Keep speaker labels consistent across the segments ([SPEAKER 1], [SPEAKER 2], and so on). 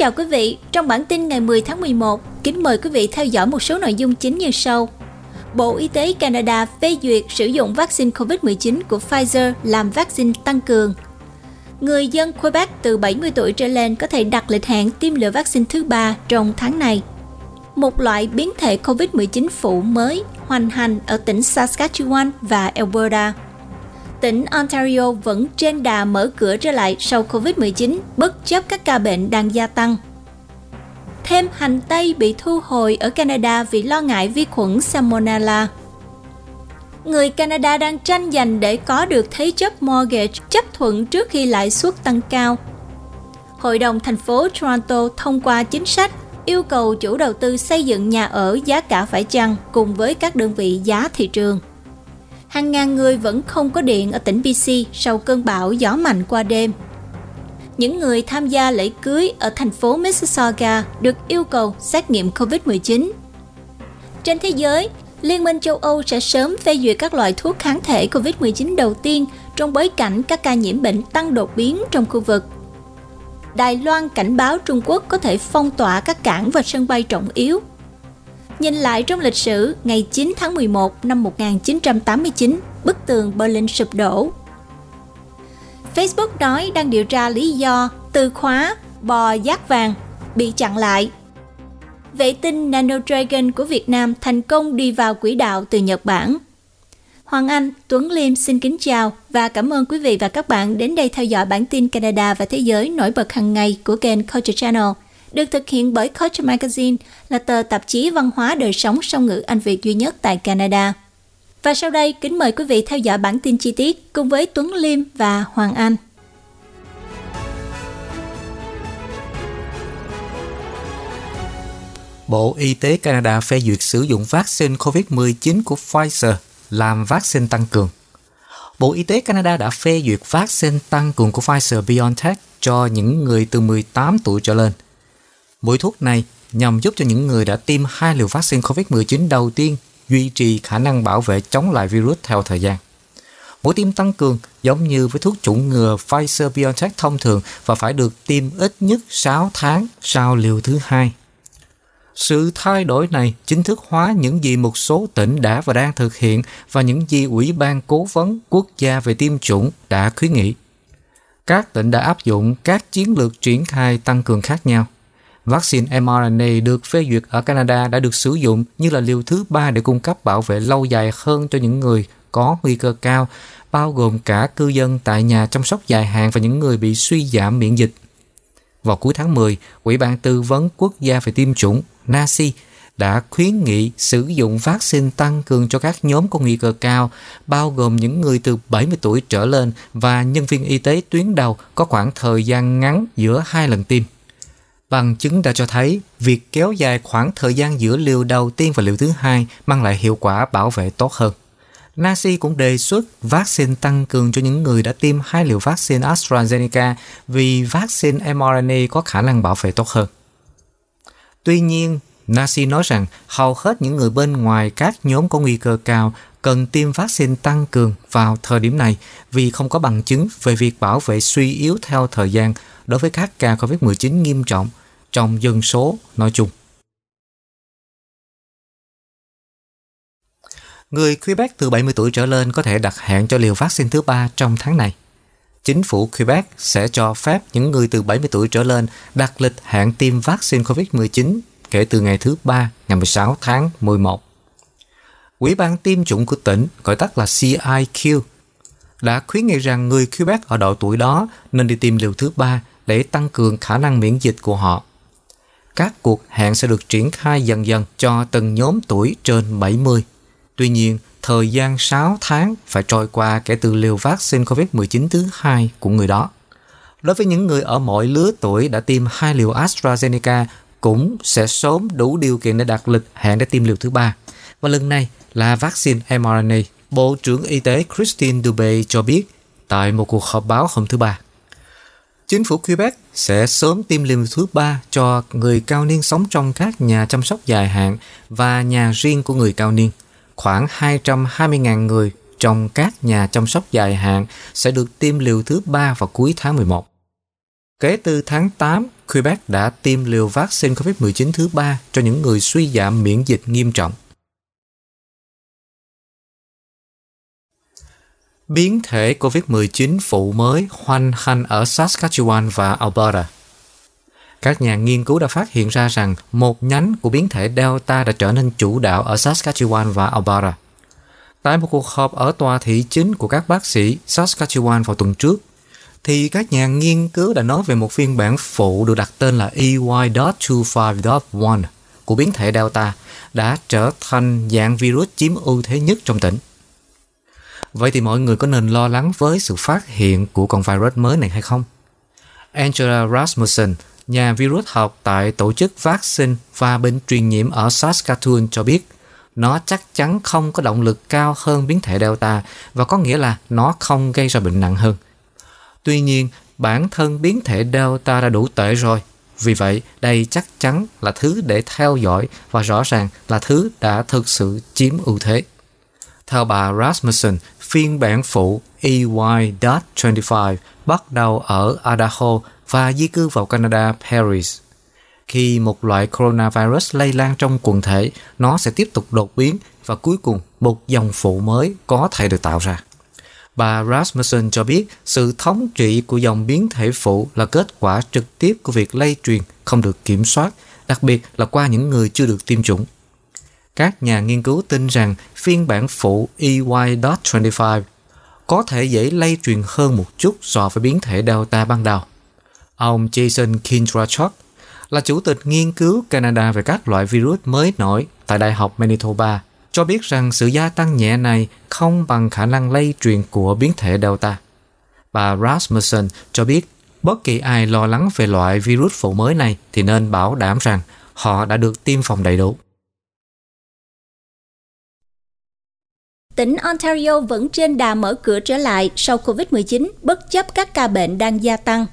[SPEAKER 1] Chào quý vị. Trong bản tin ngày 10 tháng 11, kính mời quý vị theo dõi một số nội dung chính như sau. Bộ Y tế Canada phê duyệt sử dụng vaccine COVID-19 của Pfizer làm vaccine tăng cường. Người dân Quebec từ 70 tuổi trở lên có thể đặt lịch hẹn tiêm liều vaccine thứ ba trong tháng này. Một loại biến thể COVID-19 phụ mới hoành hành ở tỉnh Saskatchewan và Alberta tỉnh Ontario vẫn trên đà mở cửa trở lại sau Covid-19 bất chấp các ca bệnh đang gia tăng. Thêm hành tây bị thu hồi ở Canada vì lo ngại vi khuẩn Salmonella. Người Canada đang tranh giành để có được thế chấp mortgage, chấp thuận trước khi lãi suất tăng cao. Hội đồng thành phố Toronto thông qua chính sách, yêu cầu chủ đầu tư xây dựng nhà ở giá cả phải chăng cùng với các đơn vị giá thị trường hàng ngàn người vẫn không có điện ở tỉnh BC sau cơn bão gió mạnh qua đêm. Những người tham gia lễ cưới ở thành phố Mississauga được yêu cầu xét nghiệm COVID-19. Trên thế giới, Liên minh châu Âu sẽ sớm phê duyệt các loại thuốc kháng thể COVID-19 đầu tiên trong bối cảnh các ca nhiễm bệnh tăng đột biến trong khu vực. Đài Loan cảnh báo Trung Quốc có thể phong tỏa các cảng và sân bay trọng yếu Nhìn lại trong lịch sử, ngày 9 tháng 11 năm 1989, bức tường Berlin sụp đổ. Facebook nói đang điều tra lý do từ khóa bò giác vàng bị chặn lại. Vệ tinh Nano Dragon của Việt Nam thành công đi vào quỹ đạo từ Nhật Bản. Hoàng Anh, Tuấn Liêm xin kính chào và cảm ơn quý vị và các bạn đến đây theo dõi bản tin Canada và Thế giới nổi bật hàng ngày của kênh Culture Channel – được thực hiện bởi Culture Magazine là tờ tạp chí văn hóa đời sống song ngữ Anh Việt duy nhất tại Canada. Và sau đây, kính mời quý vị theo dõi bản tin chi tiết cùng với Tuấn Liêm và Hoàng Anh.
[SPEAKER 2] Bộ Y tế Canada phê duyệt sử dụng vaccine COVID-19 của Pfizer làm vaccine tăng cường. Bộ Y tế Canada đã phê duyệt vaccine tăng cường của Pfizer-BioNTech cho những người từ 18 tuổi trở lên – Mũi thuốc này nhằm giúp cho những người đã tiêm hai liều vaccine COVID-19 đầu tiên duy trì khả năng bảo vệ chống lại virus theo thời gian. Mũi tiêm tăng cường giống như với thuốc chủng ngừa Pfizer-BioNTech thông thường và phải được tiêm ít nhất 6 tháng sau liều thứ hai. Sự thay đổi này chính thức hóa những gì một số tỉnh đã và đang thực hiện và những gì Ủy ban Cố vấn Quốc gia về tiêm chủng đã khuyến nghị. Các tỉnh đã áp dụng các chiến lược triển khai tăng cường khác nhau – Vaccine mRNA được phê duyệt ở Canada đã được sử dụng như là liều thứ ba để cung cấp bảo vệ lâu dài hơn cho những người có nguy cơ cao, bao gồm cả cư dân tại nhà chăm sóc dài hạn và những người bị suy giảm miễn dịch. Vào cuối tháng 10, Ủy ban Tư vấn Quốc gia về tiêm chủng NACI đã khuyến nghị sử dụng vaccine tăng cường cho các nhóm có nguy cơ cao, bao gồm những người từ 70 tuổi trở lên và nhân viên y tế tuyến đầu có khoảng thời gian ngắn giữa hai lần tiêm. Bằng chứng đã cho thấy việc kéo dài khoảng thời gian giữa liều đầu tiên và liều thứ hai mang lại hiệu quả bảo vệ tốt hơn. Nasi cũng đề xuất vaccine tăng cường cho những người đã tiêm hai liều vaccine AstraZeneca vì vaccine mRNA có khả năng bảo vệ tốt hơn. Tuy nhiên, Nasi nói rằng hầu hết những người bên ngoài các nhóm có nguy cơ cao cần tiêm vaccine tăng cường vào thời điểm này vì không có bằng chứng về việc bảo vệ suy yếu theo thời gian đối với các ca COVID-19 nghiêm trọng trong dân số nói chung. Người Quebec từ 70 tuổi trở lên có thể đặt hẹn cho liều vaccine thứ ba trong tháng này. Chính phủ Quebec sẽ cho phép những người từ 70 tuổi trở lên đặt lịch hẹn tiêm vaccine COVID-19 kể từ ngày thứ ba ngày 16 tháng 11. Ủy ban tiêm chủng của tỉnh, gọi tắt là CIQ, đã khuyến nghị rằng người Quebec ở độ tuổi đó nên đi tiêm liều thứ ba để tăng cường khả năng miễn dịch của họ các cuộc hẹn sẽ được triển khai dần dần cho từng nhóm tuổi trên 70. Tuy nhiên, thời gian 6 tháng phải trôi qua kể từ liều vaccine COVID-19 thứ hai của người đó. Đối với những người ở mọi lứa tuổi đã tiêm hai liều AstraZeneca cũng sẽ sớm đủ điều kiện để đặt lịch hẹn để tiêm liều thứ ba. Và lần này là vaccine mRNA. Bộ trưởng Y tế Christine Dubé cho biết tại một cuộc họp báo hôm thứ Ba. Chính phủ Quebec sẽ sớm tiêm liều thứ ba cho người cao niên sống trong các nhà chăm sóc dài hạn và nhà riêng của người cao niên. Khoảng 220.000 người trong các nhà chăm sóc dài hạn sẽ được tiêm liều thứ ba vào cuối tháng 11. Kể từ tháng 8, Quebec đã tiêm liều vaccine COVID-19 thứ ba cho những người suy giảm miễn dịch nghiêm trọng. Biến thể COVID-19 phụ mới hoành hành ở Saskatchewan và Alberta. Các nhà nghiên cứu đã phát hiện ra rằng một nhánh của biến thể Delta đã trở nên chủ đạo ở Saskatchewan và Alberta. Tại một cuộc họp ở tòa thị chính của các bác sĩ Saskatchewan vào tuần trước, thì các nhà nghiên cứu đã nói về một phiên bản phụ được đặt tên là EY.25.1 của biến thể Delta đã trở thành dạng virus chiếm ưu thế nhất trong tỉnh. Vậy thì mọi người có nên lo lắng với sự phát hiện của con virus mới này hay không? Angela Rasmussen, nhà virus học tại tổ chức vaccine và bệnh truyền nhiễm ở Saskatoon cho biết nó chắc chắn không có động lực cao hơn biến thể Delta và có nghĩa là nó không gây ra bệnh nặng hơn. Tuy nhiên, bản thân biến thể Delta đã đủ tệ rồi. Vì vậy, đây chắc chắn là thứ để theo dõi và rõ ràng là thứ đã thực sự chiếm ưu thế. Theo bà Rasmussen, phiên bản phụ EY.25 bắt đầu ở Idaho và di cư vào Canada, Paris. Khi một loại coronavirus lây lan trong quần thể, nó sẽ tiếp tục đột biến và cuối cùng một dòng phụ mới có thể được tạo ra. Bà Rasmussen cho biết sự thống trị của dòng biến thể phụ là kết quả trực tiếp của việc lây truyền không được kiểm soát, đặc biệt là qua những người chưa được tiêm chủng. Các nhà nghiên cứu tin rằng phiên bản phụ EY.25 có thể dễ lây truyền hơn một chút so với biến thể Delta ban đầu. Ông Jason Kindrachuk là chủ tịch nghiên cứu Canada về các loại virus mới nổi tại Đại học Manitoba, cho biết rằng sự gia tăng nhẹ này không bằng khả năng lây truyền của biến thể Delta. Bà Rasmussen cho biết bất kỳ ai lo lắng về loại virus phụ mới này thì nên bảo đảm rằng họ đã được tiêm phòng đầy đủ.
[SPEAKER 1] Tỉnh Ontario vẫn trên đà mở cửa trở lại sau COVID-19 bất chấp các ca bệnh đang gia tăng.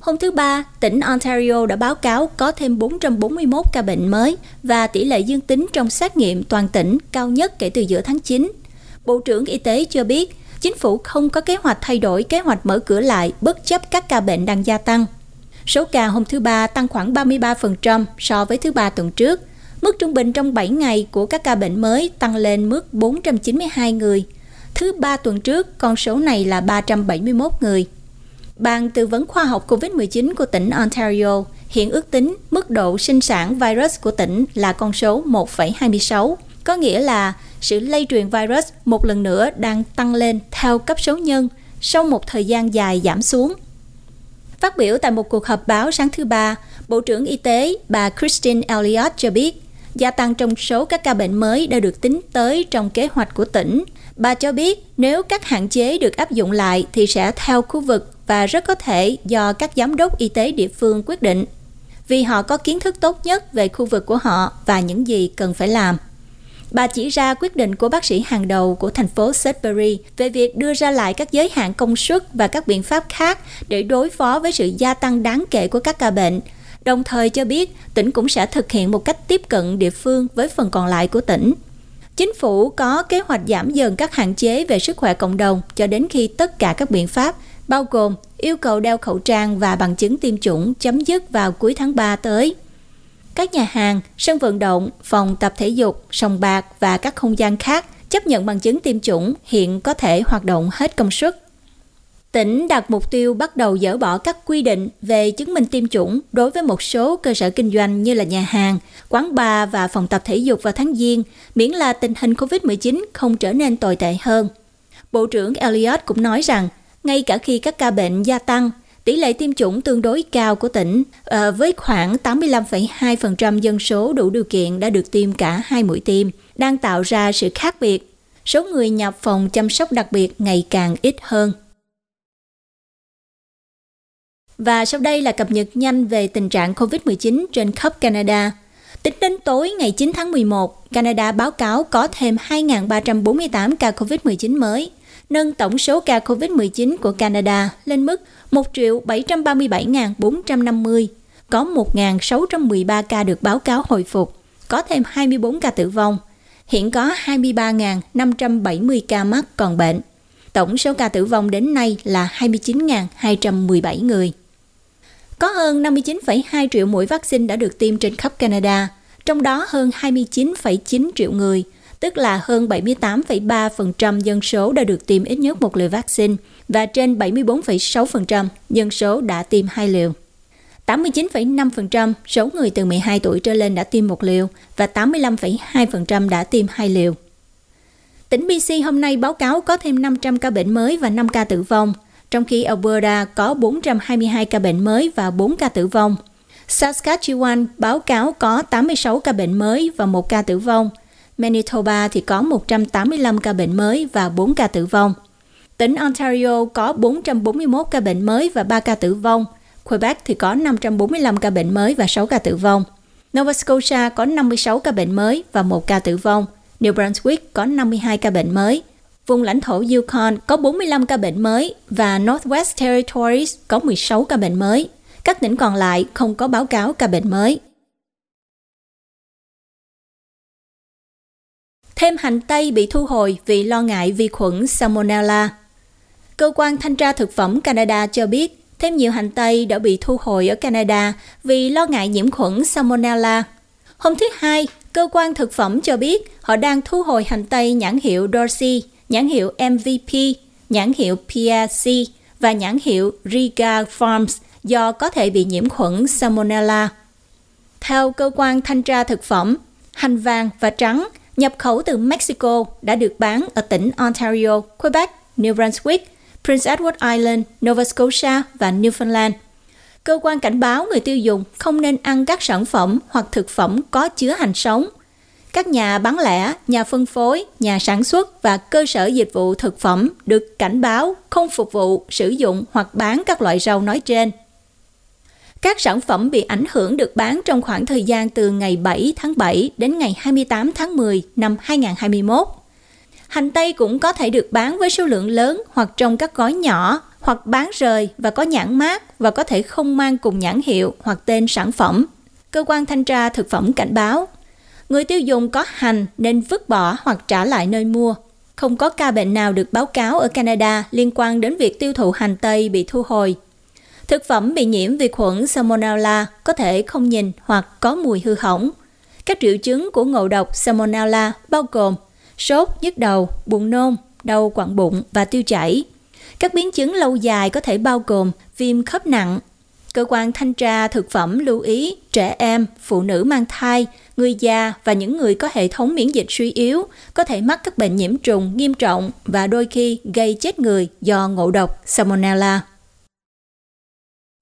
[SPEAKER 1] Hôm thứ Ba, tỉnh Ontario đã báo cáo có thêm 441 ca bệnh mới và tỷ lệ dương tính trong xét nghiệm toàn tỉnh cao nhất kể từ giữa tháng 9. Bộ trưởng Y tế cho biết, chính phủ không có kế hoạch thay đổi kế hoạch mở cửa lại bất chấp các ca bệnh đang gia tăng. Số ca hôm thứ Ba tăng khoảng 33% so với thứ Ba tuần trước. Mức trung bình trong 7 ngày của các ca bệnh mới tăng lên mức 492 người. Thứ Ba tuần trước, con số này là 371 người. Ban tư vấn khoa học COVID-19 của tỉnh Ontario hiện ước tính mức độ sinh sản virus của tỉnh là con số 1,26, có nghĩa là sự lây truyền virus một lần nữa đang tăng lên theo cấp số nhân sau một thời gian dài giảm xuống. Phát biểu tại một cuộc họp báo sáng thứ Ba, Bộ trưởng Y tế bà Christine Elliott cho biết gia tăng trong số các ca bệnh mới đã được tính tới trong kế hoạch của tỉnh. Bà cho biết nếu các hạn chế được áp dụng lại thì sẽ theo khu vực và rất có thể do các giám đốc y tế địa phương quyết định vì họ có kiến thức tốt nhất về khu vực của họ và những gì cần phải làm. Bà chỉ ra quyết định của bác sĩ hàng đầu của thành phố Sudbury về việc đưa ra lại các giới hạn công suất và các biện pháp khác để đối phó với sự gia tăng đáng kể của các ca bệnh, đồng thời cho biết tỉnh cũng sẽ thực hiện một cách tiếp cận địa phương với phần còn lại của tỉnh. Chính phủ có kế hoạch giảm dần các hạn chế về sức khỏe cộng đồng cho đến khi tất cả các biện pháp bao gồm yêu cầu đeo khẩu trang và bằng chứng tiêm chủng chấm dứt vào cuối tháng 3 tới. Các nhà hàng, sân vận động, phòng tập thể dục, sòng bạc và các không gian khác chấp nhận bằng chứng tiêm chủng hiện có thể hoạt động hết công suất. Tỉnh đặt mục tiêu bắt đầu dỡ bỏ các quy định về chứng minh tiêm chủng đối với một số cơ sở kinh doanh như là nhà hàng, quán bar và phòng tập thể dục vào tháng Giêng, miễn là tình hình COVID-19 không trở nên tồi tệ hơn. Bộ trưởng Elliot cũng nói rằng ngay cả khi các ca bệnh gia tăng, tỷ lệ tiêm chủng tương đối cao của tỉnh ờ, với khoảng 85,2% dân số đủ điều kiện đã được tiêm cả hai mũi tiêm, đang tạo ra sự khác biệt. Số người nhập phòng chăm sóc đặc biệt ngày càng ít hơn. Và sau đây là cập nhật nhanh về tình trạng COVID-19 trên khắp Canada. Tính đến tối ngày 9 tháng 11, Canada báo cáo có thêm 2.348 ca COVID-19 mới, nâng tổng số ca COVID-19 của Canada lên mức 1.737.450. Có 1.613 ca được báo cáo hồi phục, có thêm 24 ca tử vong. Hiện có 23.570 ca mắc còn bệnh. Tổng số ca tử vong đến nay là 29.217 người. Có hơn 59,2 triệu mũi vaccine đã được tiêm trên khắp Canada, trong đó hơn 29,9 triệu người, tức là hơn 78,3% dân số đã được tiêm ít nhất một liều vaccine và trên 74,6% dân số đã tiêm hai liều. 89,5% số người từ 12 tuổi trở lên đã tiêm một liều và 85,2% đã tiêm hai liều. Tỉnh BC hôm nay báo cáo có thêm 500 ca bệnh mới và 5 ca tử vong, trong khi Alberta có 422 ca bệnh mới và 4 ca tử vong. Saskatchewan báo cáo có 86 ca bệnh mới và 1 ca tử vong. Manitoba thì có 185 ca bệnh mới và 4 ca tử vong. Tỉnh Ontario có 441 ca bệnh mới và 3 ca tử vong. Quebec thì có 545 ca bệnh mới và 6 ca tử vong. Nova Scotia có 56 ca bệnh mới và 1 ca tử vong. New Brunswick có 52 ca bệnh mới. Vùng lãnh thổ Yukon có 45 ca bệnh mới và Northwest Territories có 16 ca bệnh mới. Các tỉnh còn lại không có báo cáo ca bệnh mới. Thêm hành tây bị thu hồi vì lo ngại vi khuẩn Salmonella. Cơ quan thanh tra thực phẩm Canada cho biết thêm nhiều hành tây đã bị thu hồi ở Canada vì lo ngại nhiễm khuẩn Salmonella. Hôm thứ Hai, cơ quan thực phẩm cho biết họ đang thu hồi hành tây nhãn hiệu Dorsey, nhãn hiệu MVP, nhãn hiệu PRC và nhãn hiệu Riga Farms do có thể bị nhiễm khuẩn Salmonella. Theo cơ quan thanh tra thực phẩm, hành vàng và trắng nhập khẩu từ Mexico đã được bán ở tỉnh Ontario, Quebec, New Brunswick, Prince Edward Island, Nova Scotia và Newfoundland. Cơ quan cảnh báo người tiêu dùng không nên ăn các sản phẩm hoặc thực phẩm có chứa hành sống. Các nhà bán lẻ, nhà phân phối, nhà sản xuất và cơ sở dịch vụ thực phẩm được cảnh báo không phục vụ, sử dụng hoặc bán các loại rau nói trên. Các sản phẩm bị ảnh hưởng được bán trong khoảng thời gian từ ngày 7 tháng 7 đến ngày 28 tháng 10 năm 2021. Hành tây cũng có thể được bán với số lượng lớn hoặc trong các gói nhỏ hoặc bán rời và có nhãn mát và có thể không mang cùng nhãn hiệu hoặc tên sản phẩm. Cơ quan thanh tra thực phẩm cảnh báo, người tiêu dùng có hành nên vứt bỏ hoặc trả lại nơi mua. Không có ca bệnh nào được báo cáo ở Canada liên quan đến việc tiêu thụ hành tây bị thu hồi Thực phẩm bị nhiễm vi khuẩn Salmonella có thể không nhìn hoặc có mùi hư hỏng. Các triệu chứng của ngộ độc Salmonella bao gồm sốt, nhức đầu, buồn nôn, đau quặn bụng và tiêu chảy. Các biến chứng lâu dài có thể bao gồm viêm khớp nặng. Cơ quan thanh tra thực phẩm lưu ý trẻ em, phụ nữ mang thai, người già và những người có hệ thống miễn dịch suy yếu có thể mắc các bệnh nhiễm trùng, nghiêm trọng và đôi khi gây chết người do ngộ độc Salmonella.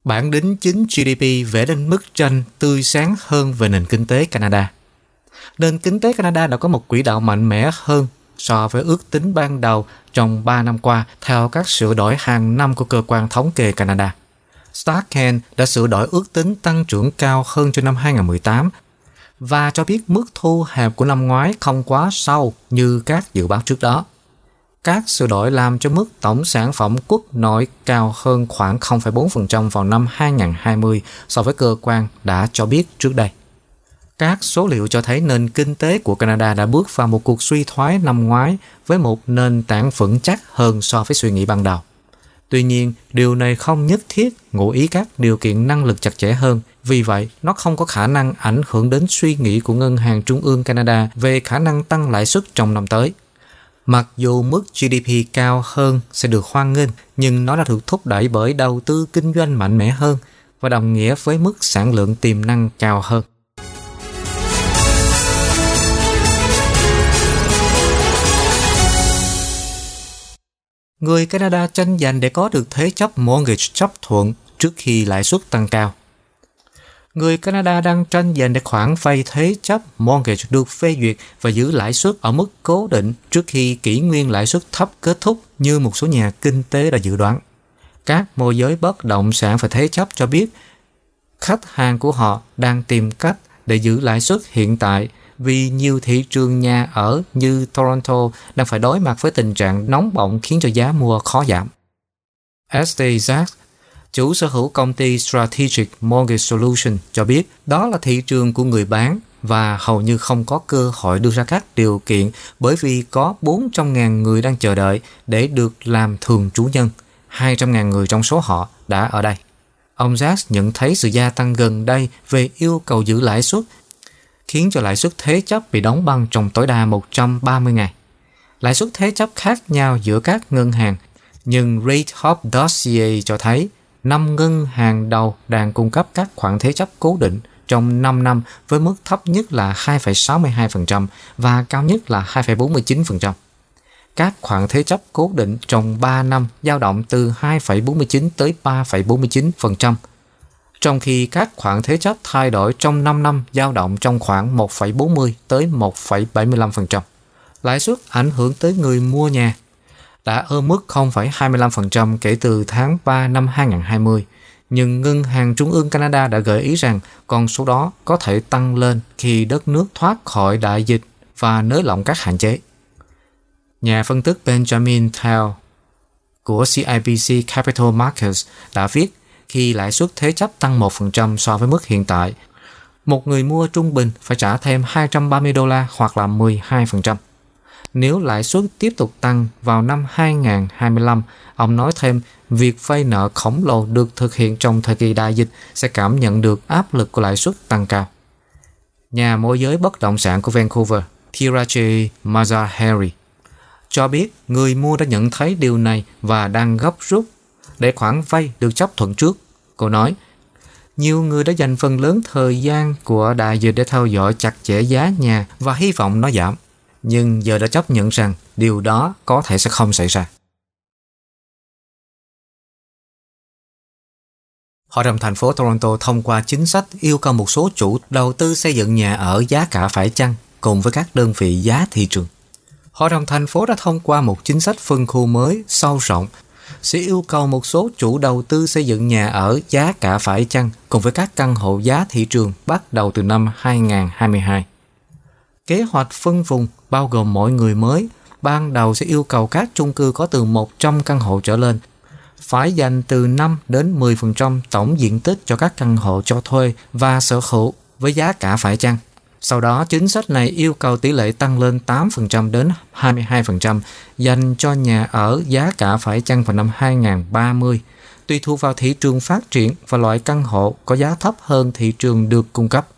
[SPEAKER 2] Bản đính chính GDP vẽ lên bức tranh tươi sáng hơn về nền kinh tế Canada. Nền kinh tế Canada đã có một quỹ đạo mạnh mẽ hơn so với ước tính ban đầu trong 3 năm qua theo các sửa đổi hàng năm của cơ quan thống kê Canada. Starken đã sửa đổi ước tính tăng trưởng cao hơn cho năm 2018 và cho biết mức thu hẹp của năm ngoái không quá sâu như các dự báo trước đó các sửa đổi làm cho mức tổng sản phẩm quốc nội cao hơn khoảng 0,4% vào năm 2020 so với cơ quan đã cho biết trước đây. Các số liệu cho thấy nền kinh tế của Canada đã bước vào một cuộc suy thoái năm ngoái với một nền tảng vững chắc hơn so với suy nghĩ ban đầu. Tuy nhiên, điều này không nhất thiết ngụ ý các điều kiện năng lực chặt chẽ hơn. Vì vậy, nó không có khả năng ảnh hưởng đến suy nghĩ của Ngân hàng Trung ương Canada về khả năng tăng lãi suất trong năm tới. Mặc dù mức GDP cao hơn sẽ được hoan nghênh, nhưng nó đã được thúc đẩy bởi đầu tư kinh doanh mạnh mẽ hơn và đồng nghĩa với mức sản lượng tiềm năng cao hơn. Người Canada tranh giành để có được thế chấp mortgage chấp thuận trước khi lãi suất tăng cao người Canada đang tranh giành để khoản vay thế chấp, mortgage được phê duyệt và giữ lãi suất ở mức cố định trước khi kỷ nguyên lãi suất thấp kết thúc như một số nhà kinh tế đã dự đoán. Các môi giới bất động sản và thế chấp cho biết, khách hàng của họ đang tìm cách để giữ lãi suất hiện tại vì nhiều thị trường nhà ở như Toronto đang phải đối mặt với tình trạng nóng bỏng khiến cho giá mua khó giảm. ST Zach chủ sở hữu công ty Strategic Mortgage Solution cho biết đó là thị trường của người bán và hầu như không có cơ hội đưa ra các điều kiện bởi vì có 400.000 người đang chờ đợi để được làm thường chủ nhân. 200.000 người trong số họ đã ở đây. Ông Jack nhận thấy sự gia tăng gần đây về yêu cầu giữ lãi suất khiến cho lãi suất thế chấp bị đóng băng trong tối đa 130 ngày. Lãi suất thế chấp khác nhau giữa các ngân hàng, nhưng Rate Hop Dossier cho thấy 5 ngân hàng đầu đang cung cấp các khoản thế chấp cố định trong 5 năm với mức thấp nhất là 2,62% và cao nhất là 2,49%. Các khoản thế chấp cố định trong 3 năm dao động từ 2,49 tới 3,49%, trong khi các khoản thế chấp thay đổi trong 5 năm dao động trong khoảng 1,40 tới 1,75%. Lãi suất ảnh hưởng tới người mua nhà đã ở mức 0,25% kể từ tháng 3 năm 2020, nhưng Ngân hàng Trung ương Canada đã gợi ý rằng con số đó có thể tăng lên khi đất nước thoát khỏi đại dịch và nới lỏng các hạn chế. Nhà phân tích Benjamin Tao của CIBC Capital Markets đã viết khi lãi suất thế chấp tăng 1% so với mức hiện tại, một người mua trung bình phải trả thêm 230 đô la hoặc là 12%. Nếu lãi suất tiếp tục tăng vào năm 2025, ông nói thêm việc vay nợ khổng lồ được thực hiện trong thời kỳ đại dịch sẽ cảm nhận được áp lực của lãi suất tăng cao. Nhà môi giới bất động sản của Vancouver, Kirachi Mazahari, cho biết người mua đã nhận thấy điều này và đang gấp rút để khoản vay được chấp thuận trước. Cô nói, nhiều người đã dành phần lớn thời gian của đại dịch để theo dõi chặt chẽ giá nhà và hy vọng nó giảm. Nhưng giờ đã chấp nhận rằng điều đó có thể sẽ không xảy ra. Hội đồng thành phố Toronto thông qua chính sách yêu cầu một số chủ đầu tư xây dựng nhà ở giá cả phải chăng, cùng với các đơn vị giá thị trường. Hội đồng thành phố đã thông qua một chính sách phân khu mới sâu rộng, sẽ yêu cầu một số chủ đầu tư xây dựng nhà ở giá cả phải chăng, cùng với các căn hộ giá thị trường bắt đầu từ năm 2022. Kế hoạch phân vùng bao gồm mọi người mới ban đầu sẽ yêu cầu các chung cư có từ 100 căn hộ trở lên phải dành từ 5 đến 10% tổng diện tích cho các căn hộ cho thuê và sở hữu với giá cả phải chăng. Sau đó, chính sách này yêu cầu tỷ lệ tăng lên 8% đến 22% dành cho nhà ở giá cả phải chăng vào năm 2030, tùy thuộc vào thị trường phát triển và loại căn hộ có giá thấp hơn thị trường được cung cấp.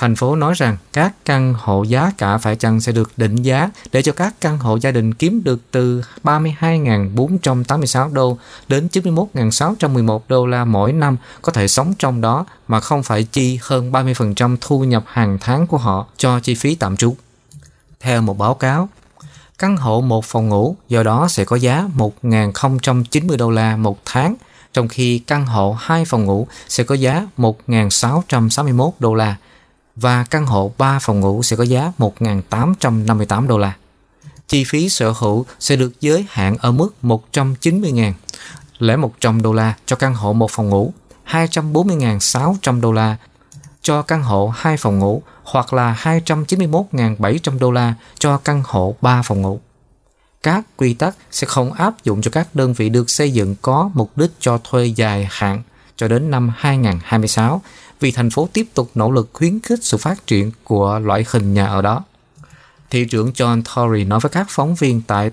[SPEAKER 2] Thành phố nói rằng các căn hộ giá cả phải chăng sẽ được định giá để cho các căn hộ gia đình kiếm được từ 32.486 đô đến 91.611 đô la mỗi năm có thể sống trong đó mà không phải chi hơn 30% thu nhập hàng tháng của họ cho chi phí tạm trú. Theo một báo cáo, căn hộ một phòng ngủ do đó sẽ có giá 1.090 đô la một tháng, trong khi căn hộ hai phòng ngủ sẽ có giá 1.661 đô la và căn hộ 3 phòng ngủ sẽ có giá 1.858 đô la. Chi phí sở hữu sẽ được giới hạn ở mức 190.000, lẻ 100 đô la cho căn hộ một phòng ngủ, 240.600 đô la cho căn hộ 2 phòng ngủ hoặc là 291.700 đô la cho căn hộ 3 phòng ngủ. Các quy tắc sẽ không áp dụng cho các đơn vị được xây dựng có mục đích cho thuê dài hạn cho đến năm 2026 vì thành phố tiếp tục nỗ lực khuyến khích sự phát triển của loại hình nhà ở đó. Thị trưởng John Tory nói với các phóng viên tại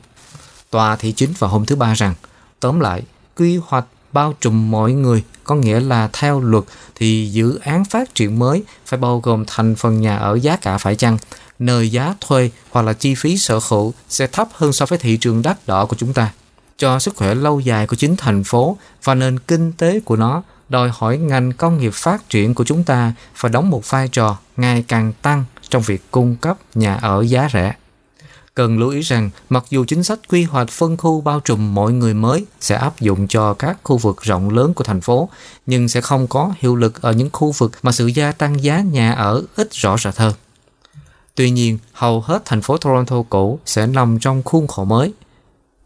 [SPEAKER 2] tòa thị chính vào hôm thứ Ba rằng, tóm lại, quy hoạch bao trùm mọi người có nghĩa là theo luật thì dự án phát triển mới phải bao gồm thành phần nhà ở giá cả phải chăng, nơi giá thuê hoặc là chi phí sở hữu sẽ thấp hơn so với thị trường đắt đỏ của chúng ta. Cho sức khỏe lâu dài của chính thành phố và nền kinh tế của nó đòi hỏi ngành công nghiệp phát triển của chúng ta phải đóng một vai trò ngày càng tăng trong việc cung cấp nhà ở giá rẻ. Cần lưu ý rằng, mặc dù chính sách quy hoạch phân khu bao trùm mọi người mới sẽ áp dụng cho các khu vực rộng lớn của thành phố, nhưng sẽ không có hiệu lực ở những khu vực mà sự gia tăng giá nhà ở ít rõ rệt hơn. Tuy nhiên, hầu hết thành phố Toronto cũ sẽ nằm trong khuôn khổ mới,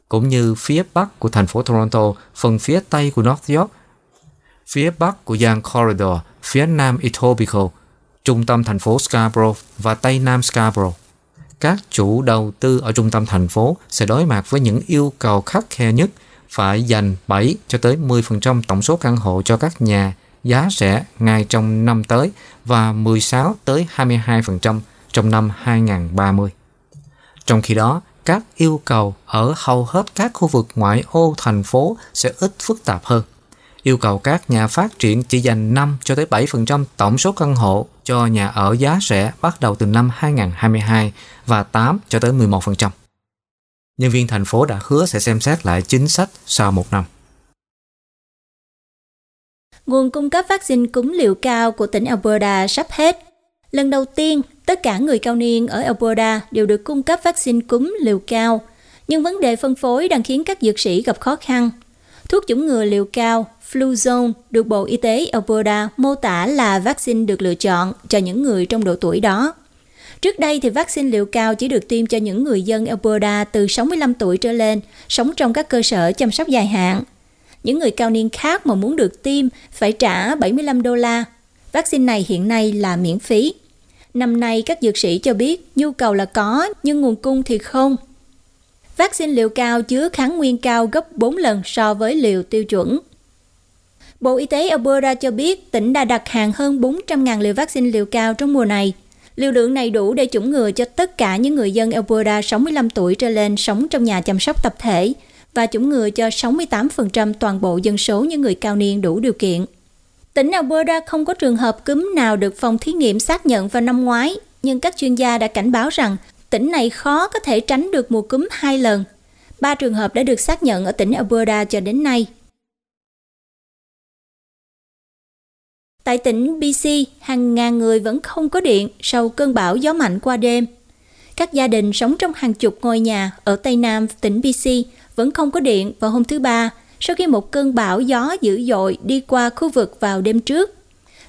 [SPEAKER 2] cũng như phía bắc của thành phố Toronto, phần phía tây của North York phía bắc của Yang Corridor, phía nam Etobicoke, trung tâm thành phố Scarborough và tây nam Scarborough. Các chủ đầu tư ở trung tâm thành phố sẽ đối mặt với những yêu cầu khắc khe nhất phải dành 7 cho tới 10% tổng số căn hộ cho các nhà giá rẻ ngay trong năm tới và 16 tới 22% trong năm 2030. Trong khi đó, các yêu cầu ở hầu hết các khu vực ngoại ô thành phố sẽ ít phức tạp hơn yêu cầu các nhà phát triển chỉ dành 5 cho tới 7% tổng số căn hộ cho nhà ở giá rẻ bắt đầu từ năm 2022 và 8 cho tới 11%. Nhân viên thành phố đã hứa sẽ xem xét lại chính sách sau một năm.
[SPEAKER 1] Nguồn cung cấp vaccine cúm liều cao của tỉnh Alberta sắp hết. Lần đầu tiên, tất cả người cao niên ở Alberta đều được cung cấp vaccine cúm liều cao, nhưng vấn đề phân phối đang khiến các dược sĩ gặp khó khăn. Thuốc chủng ngừa liều cao Fluzone được Bộ Y tế Alberta mô tả là vaccine được lựa chọn cho những người trong độ tuổi đó. Trước đây thì vaccine liều cao chỉ được tiêm cho những người dân Alberta từ 65 tuổi trở lên, sống trong các cơ sở chăm sóc dài hạn. Những người cao niên khác mà muốn được tiêm phải trả 75 đô la. Vaccine này hiện nay là miễn phí. Năm nay các dược sĩ cho biết nhu cầu là có nhưng nguồn cung thì không. Vaccine liều cao chứa kháng nguyên cao gấp 4 lần so với liều tiêu chuẩn. Bộ Y tế Alberta cho biết tỉnh đã đặt hàng hơn 400.000 liều vaccine liều cao trong mùa này. Liều lượng này đủ để chủng ngừa cho tất cả những người dân Alberta 65 tuổi trở lên sống trong nhà chăm sóc tập thể và chủng ngừa cho 68% toàn bộ dân số những người cao niên đủ điều kiện. Tỉnh Alberta không có trường hợp cúm nào được phòng thí nghiệm xác nhận vào năm ngoái, nhưng các chuyên gia đã cảnh báo rằng tỉnh này khó có thể tránh được mùa cúm hai lần. Ba trường hợp đã được xác nhận ở tỉnh Alberta cho đến nay. Tại tỉnh BC, hàng ngàn người vẫn không có điện sau cơn bão gió mạnh qua đêm. Các gia đình sống trong hàng chục ngôi nhà ở Tây Nam tỉnh BC vẫn không có điện vào hôm thứ Ba sau khi một cơn bão gió dữ dội đi qua khu vực vào đêm trước.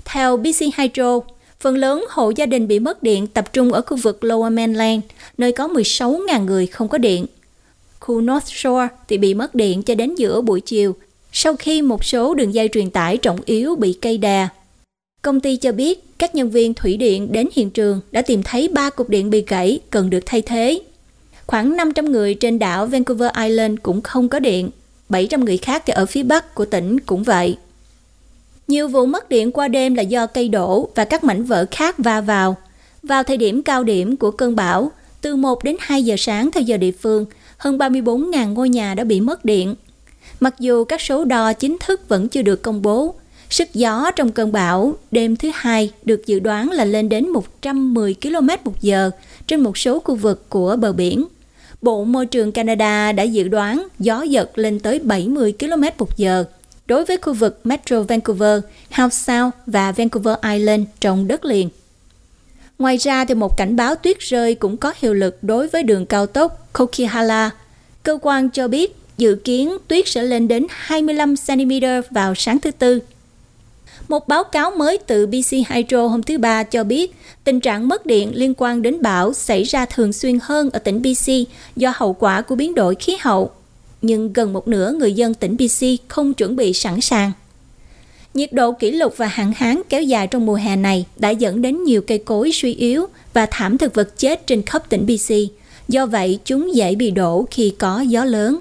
[SPEAKER 1] Theo BC Hydro, phần lớn hộ gia đình bị mất điện tập trung ở khu vực Lower Mainland, nơi có 16.000 người không có điện. Khu North Shore thì bị mất điện cho đến giữa buổi chiều, sau khi một số đường dây truyền tải trọng yếu bị cây đà. Công ty cho biết các nhân viên thủy điện đến hiện trường đã tìm thấy ba cục điện bị gãy cần được thay thế. Khoảng 500 người trên đảo Vancouver Island cũng không có điện, 700 người khác ở phía bắc của tỉnh cũng vậy. Nhiều vụ mất điện qua đêm là do cây đổ và các mảnh vỡ khác va vào. Vào thời điểm cao điểm của cơn bão, từ 1 đến 2 giờ sáng theo giờ địa phương, hơn 34.000 ngôi nhà đã bị mất điện. Mặc dù các số đo chính thức vẫn chưa được công bố, sức gió trong cơn bão đêm thứ hai được dự đoán là lên đến 110 km một giờ trên một số khu vực của bờ biển. Bộ Môi trường Canada đã dự đoán gió giật lên tới 70 km một giờ đối với khu vực Metro Vancouver, Howe Sound và Vancouver Island trong đất liền. Ngoài ra, thì một cảnh báo tuyết rơi cũng có hiệu lực đối với đường cao tốc Coquihalla. Cơ quan cho biết dự kiến tuyết sẽ lên đến 25 cm vào sáng thứ Tư. Một báo cáo mới từ BC Hydro hôm thứ Ba cho biết tình trạng mất điện liên quan đến bão xảy ra thường xuyên hơn ở tỉnh BC do hậu quả của biến đổi khí hậu. Nhưng gần một nửa người dân tỉnh BC không chuẩn bị sẵn sàng. Nhiệt độ kỷ lục và hạn hán kéo dài trong mùa hè này đã dẫn đến nhiều cây cối suy yếu và thảm thực vật chết trên khắp tỉnh BC. Do vậy, chúng dễ bị đổ khi có gió lớn.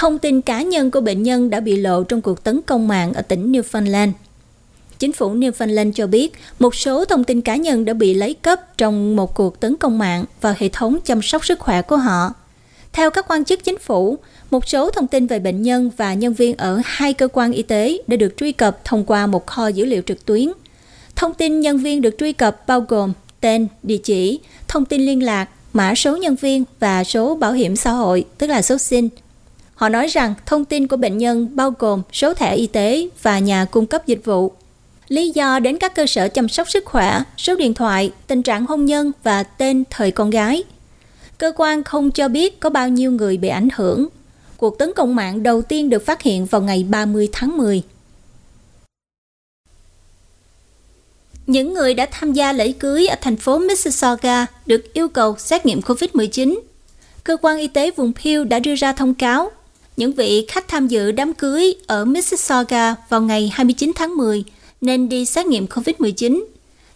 [SPEAKER 1] Thông tin cá nhân của bệnh nhân đã bị lộ trong cuộc tấn công mạng ở tỉnh Newfoundland. Chính phủ Newfoundland cho biết một số thông tin cá nhân đã bị lấy cắp trong một cuộc tấn công mạng vào hệ thống chăm sóc sức khỏe của họ. Theo các quan chức chính phủ, một số thông tin về bệnh nhân và nhân viên ở hai cơ quan y tế đã được truy cập thông qua một kho dữ liệu trực tuyến. Thông tin nhân viên được truy cập bao gồm tên, địa chỉ, thông tin liên lạc, mã số nhân viên và số bảo hiểm xã hội, tức là số SIN, Họ nói rằng thông tin của bệnh nhân bao gồm số thẻ y tế và nhà cung cấp dịch vụ. Lý do đến các cơ sở chăm sóc sức khỏe, số điện thoại, tình trạng hôn nhân và tên thời con gái. Cơ quan không cho biết có bao nhiêu người bị ảnh hưởng. Cuộc tấn công mạng đầu tiên được phát hiện vào ngày 30 tháng 10. Những người đã tham gia lễ cưới ở thành phố Mississauga được yêu cầu xét nghiệm COVID-19. Cơ quan y tế vùng Peel đã đưa ra thông cáo những vị khách tham dự đám cưới ở Mississauga vào ngày 29 tháng 10 nên đi xét nghiệm COVID-19.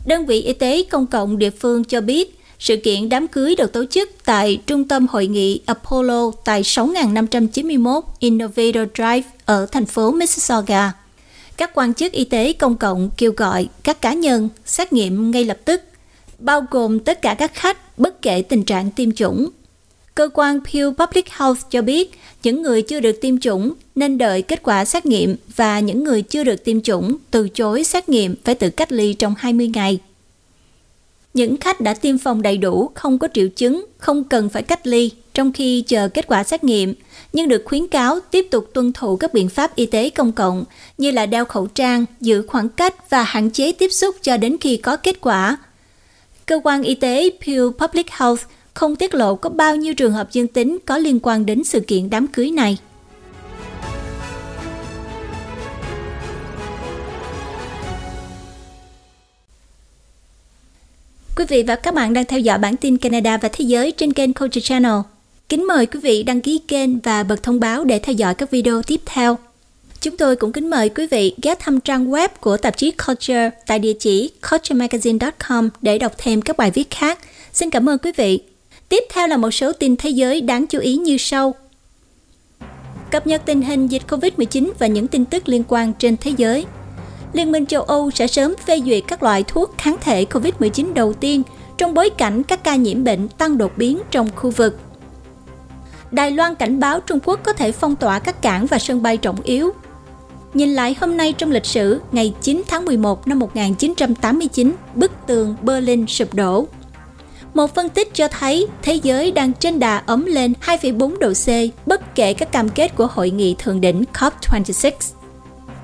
[SPEAKER 1] Đơn vị y tế công cộng địa phương cho biết sự kiện đám cưới được tổ chức tại Trung tâm Hội nghị Apollo tại 6591 Innovator Drive ở thành phố Mississauga. Các quan chức y tế công cộng kêu gọi các cá nhân xét nghiệm ngay lập tức, bao gồm tất cả các khách bất kể tình trạng tiêm chủng Cơ quan Pew Public Health cho biết những người chưa được tiêm chủng nên đợi kết quả xét nghiệm và những người chưa được tiêm chủng từ chối xét nghiệm phải tự cách ly trong 20 ngày. Những khách đã tiêm phòng đầy đủ, không có triệu chứng, không cần phải cách ly trong khi chờ kết quả xét nghiệm, nhưng được khuyến cáo tiếp tục tuân thủ các biện pháp y tế công cộng như là đeo khẩu trang, giữ khoảng cách và hạn chế tiếp xúc cho đến khi có kết quả. Cơ quan y tế Pew Public Health không tiết lộ có bao nhiêu trường hợp dương tính có liên quan đến sự kiện đám cưới này. Quý vị và các bạn đang theo dõi bản tin Canada và Thế giới trên kênh Culture Channel. Kính mời quý vị đăng ký kênh và bật thông báo để theo dõi các video tiếp theo. Chúng tôi cũng kính mời quý vị ghé thăm trang web của tạp chí Culture tại địa chỉ culturemagazine.com để đọc thêm các bài viết khác. Xin cảm ơn quý vị. Tiếp theo là một số tin thế giới đáng chú ý như sau. Cập nhật tình hình dịch COVID-19 và những tin tức liên quan trên thế giới. Liên minh châu Âu sẽ sớm phê duyệt các loại thuốc kháng thể COVID-19 đầu tiên trong bối cảnh các ca nhiễm bệnh tăng đột biến trong khu vực. Đài Loan cảnh báo Trung Quốc có thể phong tỏa các cảng và sân bay trọng yếu. Nhìn lại hôm nay trong lịch sử, ngày 9 tháng 11 năm 1989, bức tường Berlin sụp đổ. Một phân tích cho thấy thế giới đang trên đà ấm lên 2,4 độ C bất kể các cam kết của hội nghị thượng đỉnh COP26.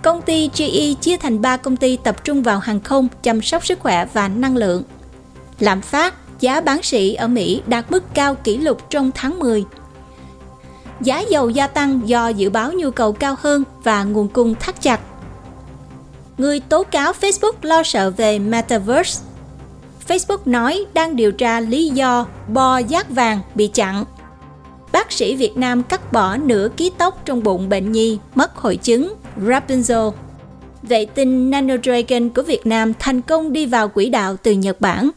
[SPEAKER 1] Công ty GE chia thành 3 công ty tập trung vào hàng không, chăm sóc sức khỏe và năng lượng. Lạm phát, giá bán sỉ ở Mỹ đạt mức cao kỷ lục trong tháng 10. Giá dầu gia tăng do dự báo nhu cầu cao hơn và nguồn cung thắt chặt. Người tố cáo Facebook lo sợ về Metaverse Facebook nói đang điều tra lý do bo giác vàng bị chặn. Bác sĩ Việt Nam cắt bỏ nửa ký tóc trong bụng bệnh nhi mất hội chứng Rapunzel. Vệ tinh Nano Dragon của Việt Nam thành công đi vào quỹ đạo từ Nhật Bản.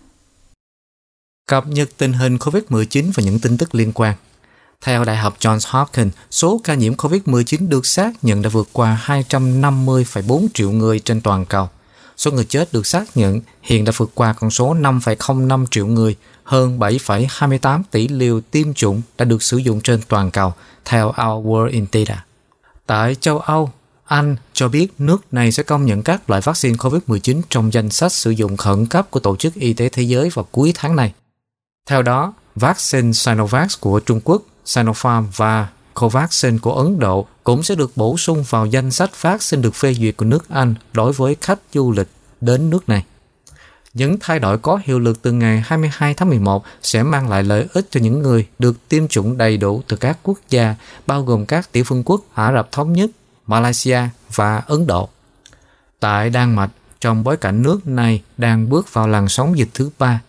[SPEAKER 2] Cập nhật tình hình COVID-19 và những tin tức liên quan. Theo Đại học Johns Hopkins, số ca nhiễm COVID-19 được xác nhận đã vượt qua 250,4 triệu người trên toàn cầu – Số người chết được xác nhận hiện đã vượt qua con số 5,05 triệu người, hơn 7,28 tỷ liều tiêm chủng đã được sử dụng trên toàn cầu, theo Our World in Data. Tại châu Âu, Anh cho biết nước này sẽ công nhận các loại vaccine COVID-19 trong danh sách sử dụng khẩn cấp của Tổ chức Y tế Thế giới vào cuối tháng này. Theo đó, vaccine Sinovac của Trung Quốc, Sinopharm và Covaxin của Ấn Độ cũng sẽ được bổ sung vào danh sách phát xin được phê duyệt của nước Anh đối với khách du lịch đến nước này. Những thay đổi có hiệu lực từ ngày 22 tháng 11 sẽ mang lại lợi ích cho những người được tiêm chủng đầy đủ từ các quốc gia bao gồm các tiểu vương quốc Ả Rập Thống Nhất, Malaysia và Ấn Độ. Tại Đan Mạch, trong bối cảnh nước này đang bước vào làn sóng dịch thứ ba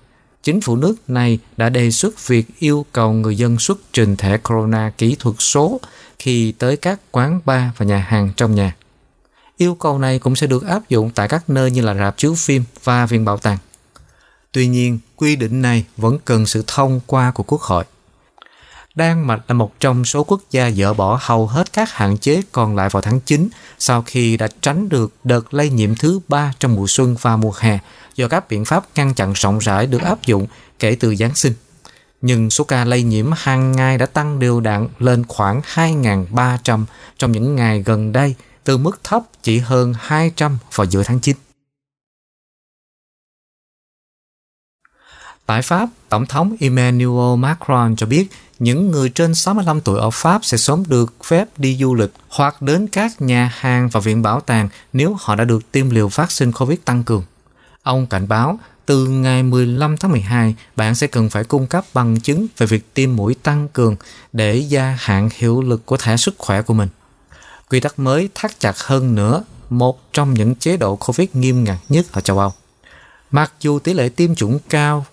[SPEAKER 2] chính phủ nước này đã đề xuất việc yêu cầu người dân xuất trình thẻ corona kỹ thuật số khi tới các quán bar và nhà hàng trong nhà. Yêu cầu này cũng sẽ được áp dụng tại các nơi như là rạp chiếu phim và viện bảo tàng. Tuy nhiên, quy định này vẫn cần sự thông qua của Quốc hội. Đan Mạch là một trong số quốc gia dỡ bỏ hầu hết các hạn chế còn lại vào tháng 9 sau khi đã tránh được đợt lây nhiễm thứ ba trong mùa xuân và mùa hè do các biện pháp ngăn chặn rộng rãi được áp dụng kể từ Giáng sinh. Nhưng số ca lây nhiễm hàng ngày đã tăng đều đặn lên khoảng 2.300 trong những ngày gần đây, từ mức thấp chỉ hơn 200 vào giữa tháng 9. Tại Pháp, Tổng thống Emmanuel Macron cho biết những người trên 65 tuổi ở Pháp sẽ sớm được phép đi du lịch hoặc đến các nhà hàng và viện bảo tàng nếu họ đã được tiêm liều vaccine COVID tăng cường. Ông cảnh báo từ ngày 15 tháng 12, bạn sẽ cần phải cung cấp bằng chứng về việc tiêm mũi tăng cường để gia hạn hiệu lực của thẻ sức khỏe của mình. Quy tắc mới thắt chặt hơn nữa một trong những chế độ COVID nghiêm ngặt nhất ở châu Âu. Mặc dù tỷ lệ tiêm chủng cao,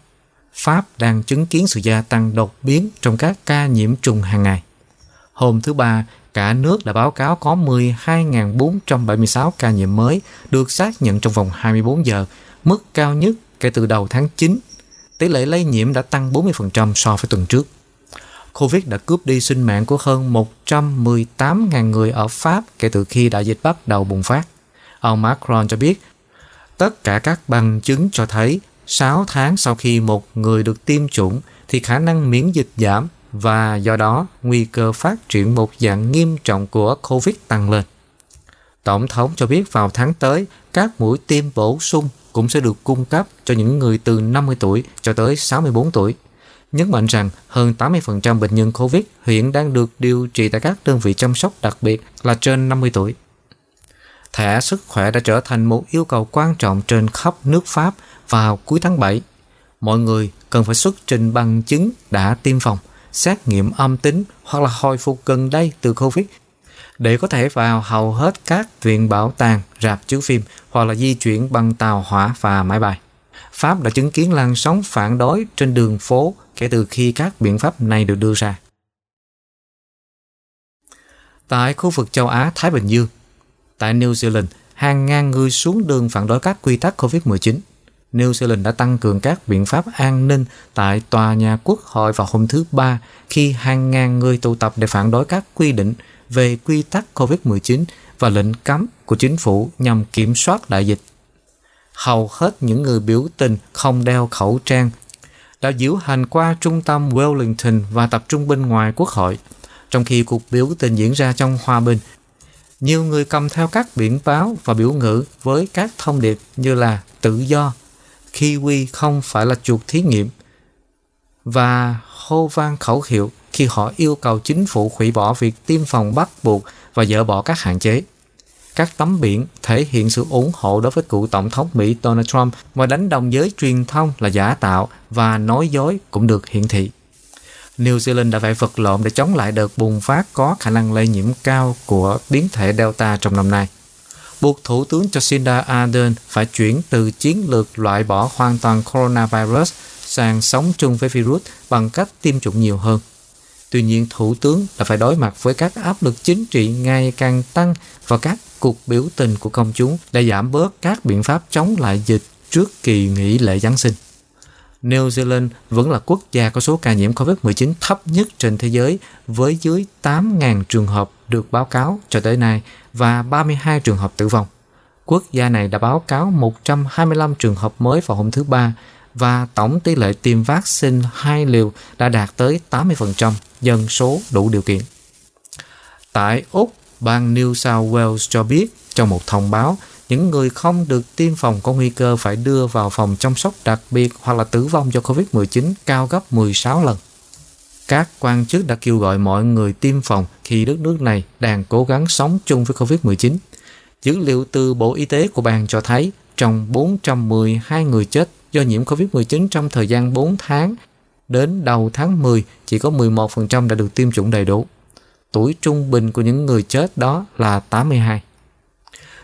[SPEAKER 2] Pháp đang chứng kiến sự gia tăng đột biến trong các ca nhiễm trùng hàng ngày. Hôm thứ Ba, cả nước đã báo cáo có 12.476 ca nhiễm mới được xác nhận trong vòng 24 giờ, mức cao nhất kể từ đầu tháng 9. Tỷ lệ lây nhiễm đã tăng 40% so với tuần trước. Covid đã cướp đi sinh mạng của hơn 118.000 người ở Pháp kể từ khi đại dịch bắt đầu bùng phát. Ông Macron cho biết, tất cả các bằng chứng cho thấy 6 tháng sau khi một người được tiêm chủng thì khả năng miễn dịch giảm và do đó nguy cơ phát triển một dạng nghiêm trọng của COVID tăng lên. Tổng thống cho biết vào tháng tới, các mũi tiêm bổ sung cũng sẽ được cung cấp cho những người từ 50 tuổi cho tới 64 tuổi. Nhấn mạnh rằng hơn 80% bệnh nhân COVID hiện đang được điều trị tại các đơn vị chăm sóc đặc biệt là trên 50 tuổi. Thẻ sức khỏe đã trở thành một yêu cầu quan trọng trên khắp nước Pháp vào cuối tháng 7. Mọi người cần phải xuất trình bằng chứng đã tiêm phòng, xét nghiệm âm tính hoặc là hồi phục gần đây từ COVID để có thể vào hầu hết các viện bảo tàng, rạp chiếu phim hoặc là di chuyển bằng tàu hỏa và máy bay. Pháp đã chứng kiến làn sóng phản đối trên đường phố kể từ khi các biện pháp này được đưa ra. Tại khu vực châu Á Thái Bình Dương, tại New Zealand, hàng ngàn người xuống đường phản đối các quy tắc COVID-19. New Zealand đã tăng cường các biện pháp an ninh tại tòa nhà quốc hội vào hôm thứ Ba khi hàng ngàn người tụ tập để phản đối các quy định về quy tắc COVID-19 và lệnh cấm của chính phủ nhằm kiểm soát đại dịch. Hầu hết những người biểu tình không đeo khẩu trang đã diễu hành qua trung tâm Wellington và tập trung bên ngoài quốc hội. Trong khi cuộc biểu tình diễn ra trong hòa bình, nhiều người cầm theo các biển báo và biểu ngữ với các thông điệp như là tự do, Kiwi không phải là chuột thí nghiệm và hô vang khẩu hiệu khi họ yêu cầu chính phủ hủy bỏ việc tiêm phòng bắt buộc và dỡ bỏ các hạn chế. Các tấm biển thể hiện sự ủng hộ đối với cựu tổng thống Mỹ Donald Trump và đánh đồng giới truyền thông là giả tạo và nói dối cũng được hiển thị. New Zealand đã phải vật lộn để chống lại đợt bùng phát có khả năng lây nhiễm cao của biến thể Delta trong năm nay. Buộc Thủ tướng Jacinda Ardern phải chuyển từ chiến lược loại bỏ hoàn toàn coronavirus sang sống chung với virus bằng cách tiêm chủng nhiều hơn. Tuy nhiên, Thủ tướng đã phải đối mặt với các áp lực chính trị ngày càng tăng và các cuộc biểu tình của công chúng để giảm bớt các biện pháp chống lại dịch trước kỳ nghỉ lễ Giáng sinh. New Zealand vẫn là quốc gia có số ca nhiễm COVID-19 thấp nhất trên thế giới với dưới 8.000 trường hợp được báo cáo cho tới nay và 32 trường hợp tử vong. Quốc gia này đã báo cáo 125 trường hợp mới vào hôm thứ Ba và tổng tỷ lệ tiêm vaccine hai liều đã đạt tới 80% dân số đủ điều kiện. Tại Úc, bang New South Wales cho biết trong một thông báo, những người không được tiêm phòng có nguy cơ phải đưa vào phòng chăm sóc đặc biệt hoặc là tử vong do COVID-19 cao gấp 16 lần. Các quan chức đã kêu gọi mọi người tiêm phòng khi đất nước này đang cố gắng sống chung với COVID-19. Dữ liệu từ Bộ Y tế của bang cho thấy trong 412 người chết do nhiễm COVID-19 trong thời gian 4 tháng đến đầu tháng 10 chỉ có 11% đã được tiêm chủng đầy đủ. Tuổi trung bình của những người chết đó là 82.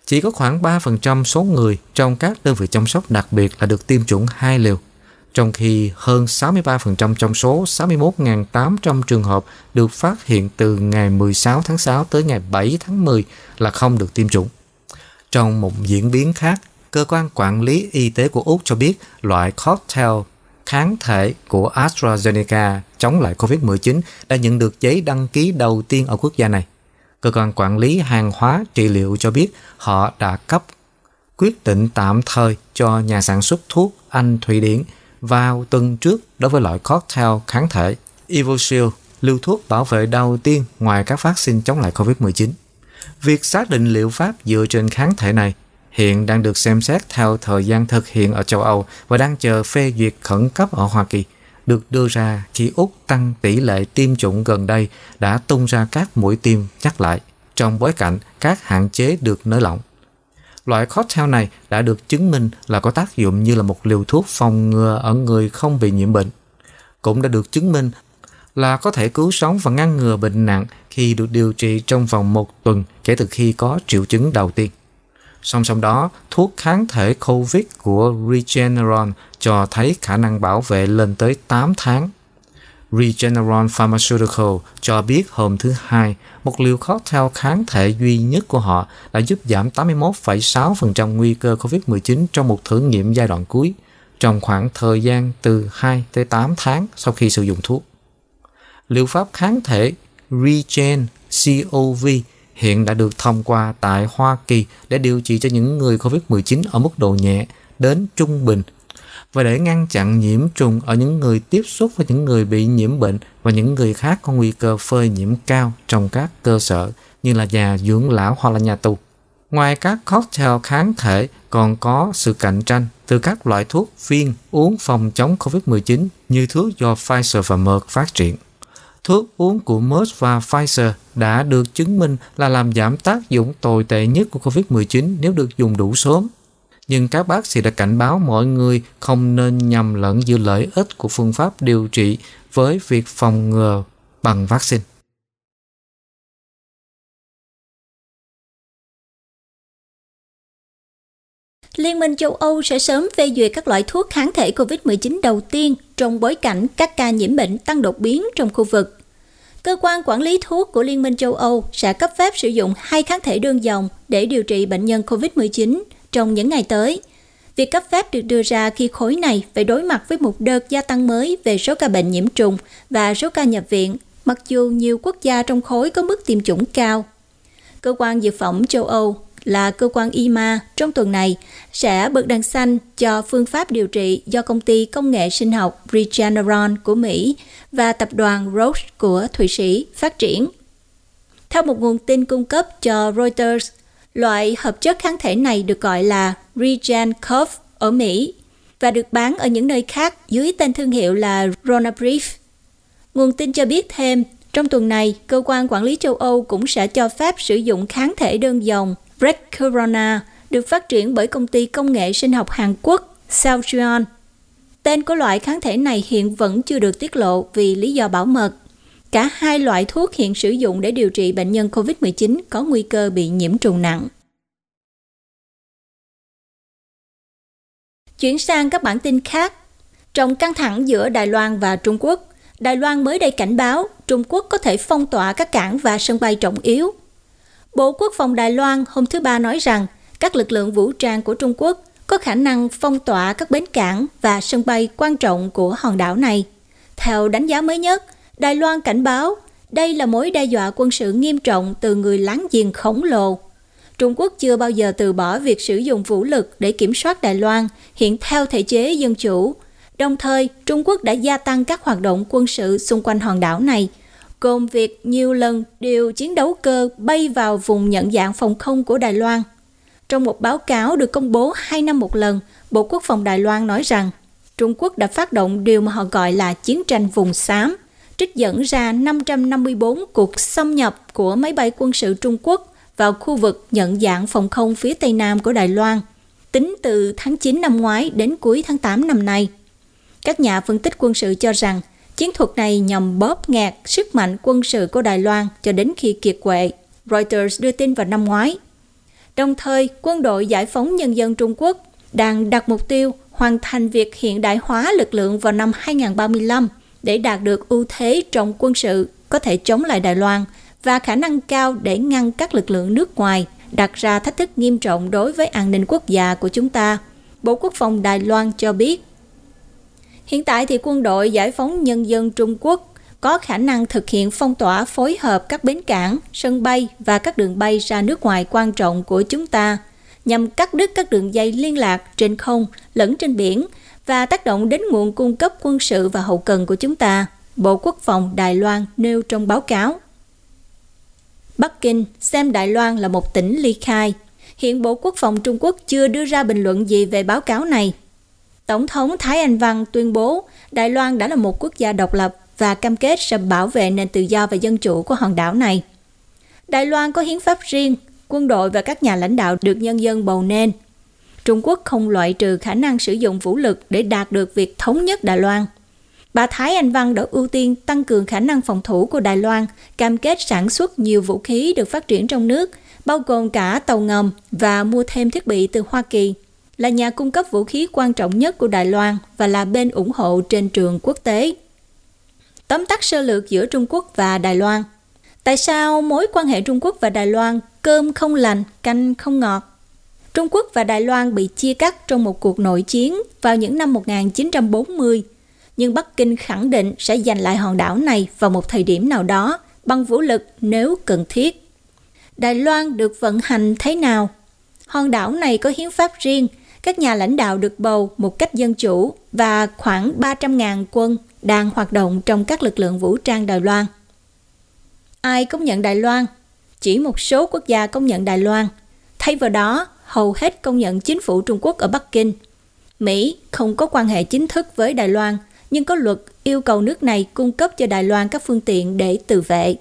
[SPEAKER 2] Chỉ có khoảng 3% số người trong các đơn vị chăm sóc đặc biệt là được tiêm chủng hai liều, trong khi hơn 63% trong số 61.800 trường hợp được phát hiện từ ngày 16 tháng 6 tới ngày 7 tháng 10 là không được tiêm chủng. Trong một diễn biến khác, cơ quan quản lý y tế của Úc cho biết loại cocktail kháng thể của AstraZeneca chống lại COVID-19 đã nhận được giấy đăng ký đầu tiên ở quốc gia này. Cơ quan quản lý hàng hóa trị liệu cho biết họ đã cấp quyết định tạm thời cho nhà sản xuất thuốc Anh Thụy Điển vào tuần trước đối với loại cocktail kháng thể Evosil, lưu thuốc bảo vệ đầu tiên ngoài các vaccine chống lại COVID-19. Việc xác định liệu pháp dựa trên kháng thể này hiện đang được xem xét theo thời gian thực hiện ở châu Âu và đang chờ phê duyệt khẩn cấp ở Hoa Kỳ, được đưa ra khi Úc tăng tỷ lệ tiêm chủng gần đây đã tung ra các mũi tiêm nhắc lại trong bối cảnh các hạn chế được nới lỏng. Loại cocktail này đã được chứng minh là có tác dụng như là một liều thuốc phòng ngừa ở người không bị nhiễm bệnh. Cũng đã được chứng minh là có thể cứu sống và ngăn ngừa bệnh nặng khi được điều trị trong vòng một tuần kể từ khi có triệu chứng đầu tiên. Song song đó, thuốc kháng thể COVID của Regeneron cho thấy khả năng bảo vệ lên tới 8 tháng. Regeneron Pharmaceutical cho biết hôm thứ Hai, một liều cocktail kháng thể duy nhất của họ đã giúp giảm 81,6% nguy cơ COVID-19 trong một thử nghiệm giai đoạn cuối, trong khoảng thời gian từ 2 tới 8 tháng sau khi sử dụng thuốc. Liệu pháp kháng thể Regen COV hiện đã được thông qua tại Hoa Kỳ để điều trị cho những người COVID-19 ở mức độ nhẹ đến trung bình và để ngăn chặn nhiễm trùng ở những người tiếp xúc với những người bị nhiễm bệnh và những người khác có nguy cơ phơi nhiễm cao trong các cơ sở như là nhà dưỡng lão hoặc là nhà tù. Ngoài các cocktail kháng thể còn có sự cạnh tranh từ các loại thuốc viên uống phòng chống COVID-19 như thuốc do Pfizer và Merck phát triển. Thuốc uống của Merck và Pfizer đã được chứng minh là làm giảm tác dụng tồi tệ nhất của COVID-19 nếu được dùng đủ sớm. Nhưng các bác sĩ đã cảnh báo mọi người không nên nhầm lẫn giữa lợi ích của phương pháp điều trị với việc phòng ngừa bằng vaccine.
[SPEAKER 1] Liên minh châu Âu sẽ sớm phê duyệt các loại thuốc kháng thể COVID-19 đầu tiên trong bối cảnh các ca nhiễm bệnh tăng đột biến trong khu vực. Cơ quan quản lý thuốc của Liên minh châu Âu sẽ cấp phép sử dụng hai kháng thể đơn dòng để điều trị bệnh nhân COVID-19 trong những ngày tới. Việc cấp phép được đưa ra khi khối này phải đối mặt với một đợt gia tăng mới về số ca bệnh nhiễm trùng và số ca nhập viện, mặc dù nhiều quốc gia trong khối có mức tiêm chủng cao. Cơ quan Dược phẩm châu Âu là cơ quan IMA trong tuần này sẽ bật đèn xanh cho phương pháp điều trị do công ty công nghệ sinh học Regeneron của Mỹ và tập đoàn Roche của Thụy Sĩ phát triển. Theo một nguồn tin cung cấp cho Reuters, loại hợp chất kháng thể này được gọi là RegenCov ở Mỹ và được bán ở những nơi khác dưới tên thương hiệu là Ronabrief. Nguồn tin cho biết thêm, trong tuần này, cơ quan quản lý châu Âu cũng sẽ cho phép sử dụng kháng thể đơn dòng Break Corona được phát triển bởi công ty công nghệ sinh học Hàn Quốc Celltrion. Tên của loại kháng thể này hiện vẫn chưa được tiết lộ vì lý do bảo mật. Cả hai loại thuốc hiện sử dụng để điều trị bệnh nhân COVID-19 có nguy cơ bị nhiễm trùng nặng. Chuyển sang các bản tin khác. Trong căng thẳng giữa Đài Loan và Trung Quốc, Đài Loan mới đây cảnh báo Trung Quốc có thể phong tỏa các cảng và sân bay trọng yếu Bộ Quốc phòng Đài Loan hôm thứ Ba nói rằng các lực lượng vũ trang của Trung Quốc có khả năng phong tỏa các bến cảng và sân bay quan trọng của hòn đảo này. Theo đánh giá mới nhất, Đài Loan cảnh báo đây là mối đe dọa quân sự nghiêm trọng từ người láng giềng khổng lồ. Trung Quốc chưa bao giờ từ bỏ việc sử dụng vũ lực để kiểm soát Đài Loan hiện theo thể chế dân chủ. Đồng thời, Trung Quốc đã gia tăng các hoạt động quân sự xung quanh hòn đảo này – gồm việc nhiều lần điều chiến đấu cơ bay vào vùng nhận dạng phòng không của Đài Loan. Trong một báo cáo được công bố hai năm một lần, Bộ Quốc phòng Đài Loan nói rằng Trung Quốc đã phát động điều mà họ gọi là chiến tranh vùng xám, trích dẫn ra 554 cuộc xâm nhập của máy bay quân sự Trung Quốc vào khu vực nhận dạng phòng không phía tây nam của Đài Loan, tính từ tháng 9 năm ngoái đến cuối tháng 8 năm nay. Các nhà phân tích quân sự cho rằng Chiến thuật này nhằm bóp nghẹt sức mạnh quân sự của Đài Loan cho đến khi kiệt quệ, Reuters đưa tin vào năm ngoái. Đồng thời, quân đội giải phóng nhân dân Trung Quốc đang đặt mục tiêu hoàn thành việc hiện đại hóa lực lượng vào năm 2035 để đạt được ưu thế trong quân sự có thể chống lại Đài Loan và khả năng cao để ngăn các lực lượng nước ngoài đặt ra thách thức nghiêm trọng đối với an ninh quốc gia của chúng ta. Bộ Quốc phòng Đài Loan cho biết Hiện tại thì quân đội giải phóng nhân dân Trung Quốc có khả năng thực hiện phong tỏa phối hợp các bến cảng, sân bay và các đường bay ra nước ngoài quan trọng của chúng ta nhằm cắt đứt các đường dây liên lạc trên không lẫn trên biển và tác động đến nguồn cung cấp quân sự và hậu cần của chúng ta, Bộ Quốc phòng Đài Loan nêu trong báo cáo. Bắc Kinh xem Đài Loan là một tỉnh ly khai. Hiện Bộ Quốc phòng Trung Quốc chưa đưa ra bình luận gì về báo cáo này. Tổng thống Thái Anh Văn tuyên bố Đài Loan đã là một quốc gia độc lập và cam kết sẽ bảo vệ nền tự do và dân chủ của hòn đảo này. Đài Loan có hiến pháp riêng, quân đội và các nhà lãnh đạo được nhân dân bầu nên. Trung Quốc không loại trừ khả năng sử dụng vũ lực để đạt được việc thống nhất Đài Loan. Bà Thái Anh Văn đã ưu tiên tăng cường khả năng phòng thủ của Đài Loan, cam kết sản xuất nhiều vũ khí được phát triển trong nước, bao gồm cả tàu ngầm và mua thêm thiết bị từ Hoa Kỳ là nhà cung cấp vũ khí quan trọng nhất của Đài Loan và là bên ủng hộ trên trường quốc tế. Tóm tắt sơ lược giữa Trung Quốc và Đài Loan Tại sao mối quan hệ Trung Quốc và Đài Loan cơm không lành, canh không ngọt? Trung Quốc và Đài Loan bị chia cắt trong một cuộc nội chiến vào những năm 1940, nhưng Bắc Kinh khẳng định sẽ giành lại hòn đảo này vào một thời điểm nào đó bằng vũ lực nếu cần thiết. Đài Loan được vận hành thế nào? Hòn đảo này có hiến pháp riêng, các nhà lãnh đạo được bầu một cách dân chủ và khoảng 300.000 quân đang hoạt động trong các lực lượng vũ trang Đài Loan. Ai công nhận Đài Loan? Chỉ một số quốc gia công nhận Đài Loan. Thay vào đó, hầu hết công nhận chính phủ Trung Quốc ở Bắc Kinh. Mỹ không có quan hệ chính thức với Đài Loan, nhưng có luật yêu cầu nước này cung cấp cho Đài Loan các phương tiện để tự vệ.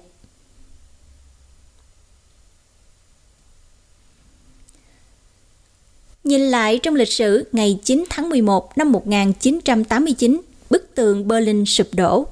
[SPEAKER 1] Nhìn lại trong lịch sử, ngày 9 tháng 11 năm 1989, bức tường Berlin sụp đổ.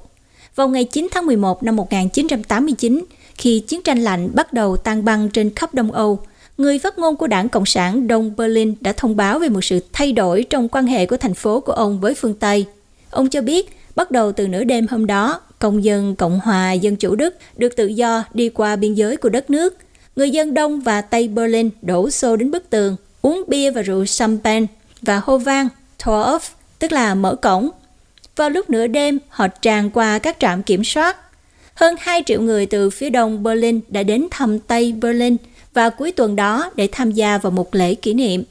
[SPEAKER 1] Vào ngày 9 tháng 11 năm 1989, khi chiến tranh lạnh bắt đầu tan băng trên khắp Đông Âu, người phát ngôn của đảng Cộng sản Đông Berlin đã thông báo về một sự thay đổi trong quan hệ của thành phố của ông với phương Tây. Ông cho biết, bắt đầu từ nửa đêm hôm đó, công dân Cộng hòa Dân chủ Đức được tự do đi qua biên giới của đất nước. Người dân Đông và Tây Berlin đổ xô đến bức tường, uống bia và rượu champagne và hô vang tour off, tức là mở cổng. Vào lúc nửa đêm, họ tràn qua các trạm kiểm soát. Hơn 2 triệu người từ phía đông Berlin đã đến thăm Tây Berlin và cuối tuần đó để tham gia vào một lễ kỷ niệm.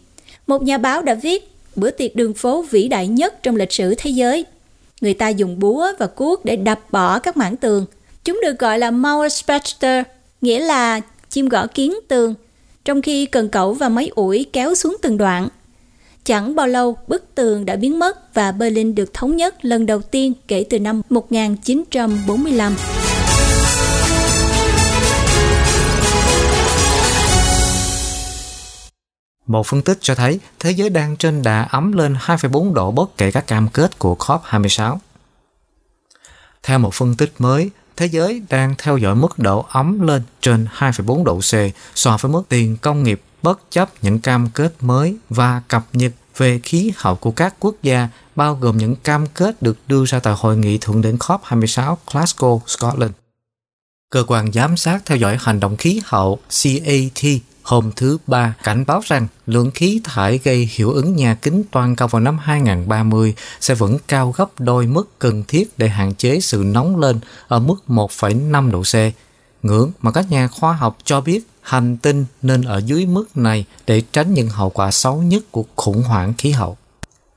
[SPEAKER 1] Một nhà báo đã viết bữa tiệc đường phố vĩ đại nhất trong lịch sử thế giới. Người ta dùng búa và cuốc để đập bỏ các mảng tường. Chúng được gọi là Mauerspächter, nghĩa là chim gõ kiến tường trong khi cần cẩu và máy ủi kéo xuống từng đoạn. Chẳng bao lâu, bức tường đã biến mất và Berlin được thống nhất lần đầu tiên kể từ năm 1945.
[SPEAKER 2] Một phân tích cho thấy thế giới đang trên đà ấm lên 2,4 độ bất kể các cam kết của COP26. Theo một phân tích mới, thế giới đang theo dõi mức độ ấm lên trên 2,4 độ C so với mức tiền công nghiệp bất chấp những cam kết mới và cập nhật về khí hậu của các quốc gia bao gồm những cam kết được đưa ra tại hội nghị thượng đỉnh COP26 Glasgow, Scotland. Cơ quan giám sát theo dõi hành động khí hậu CAT hôm thứ Ba cảnh báo rằng lượng khí thải gây hiệu ứng nhà kính toàn cầu vào năm 2030 sẽ vẫn cao gấp đôi mức cần thiết để hạn chế sự nóng lên ở mức 1,5 độ C. Ngưỡng mà các nhà khoa học cho biết hành tinh nên ở dưới mức này để tránh những hậu quả xấu nhất của khủng hoảng khí hậu.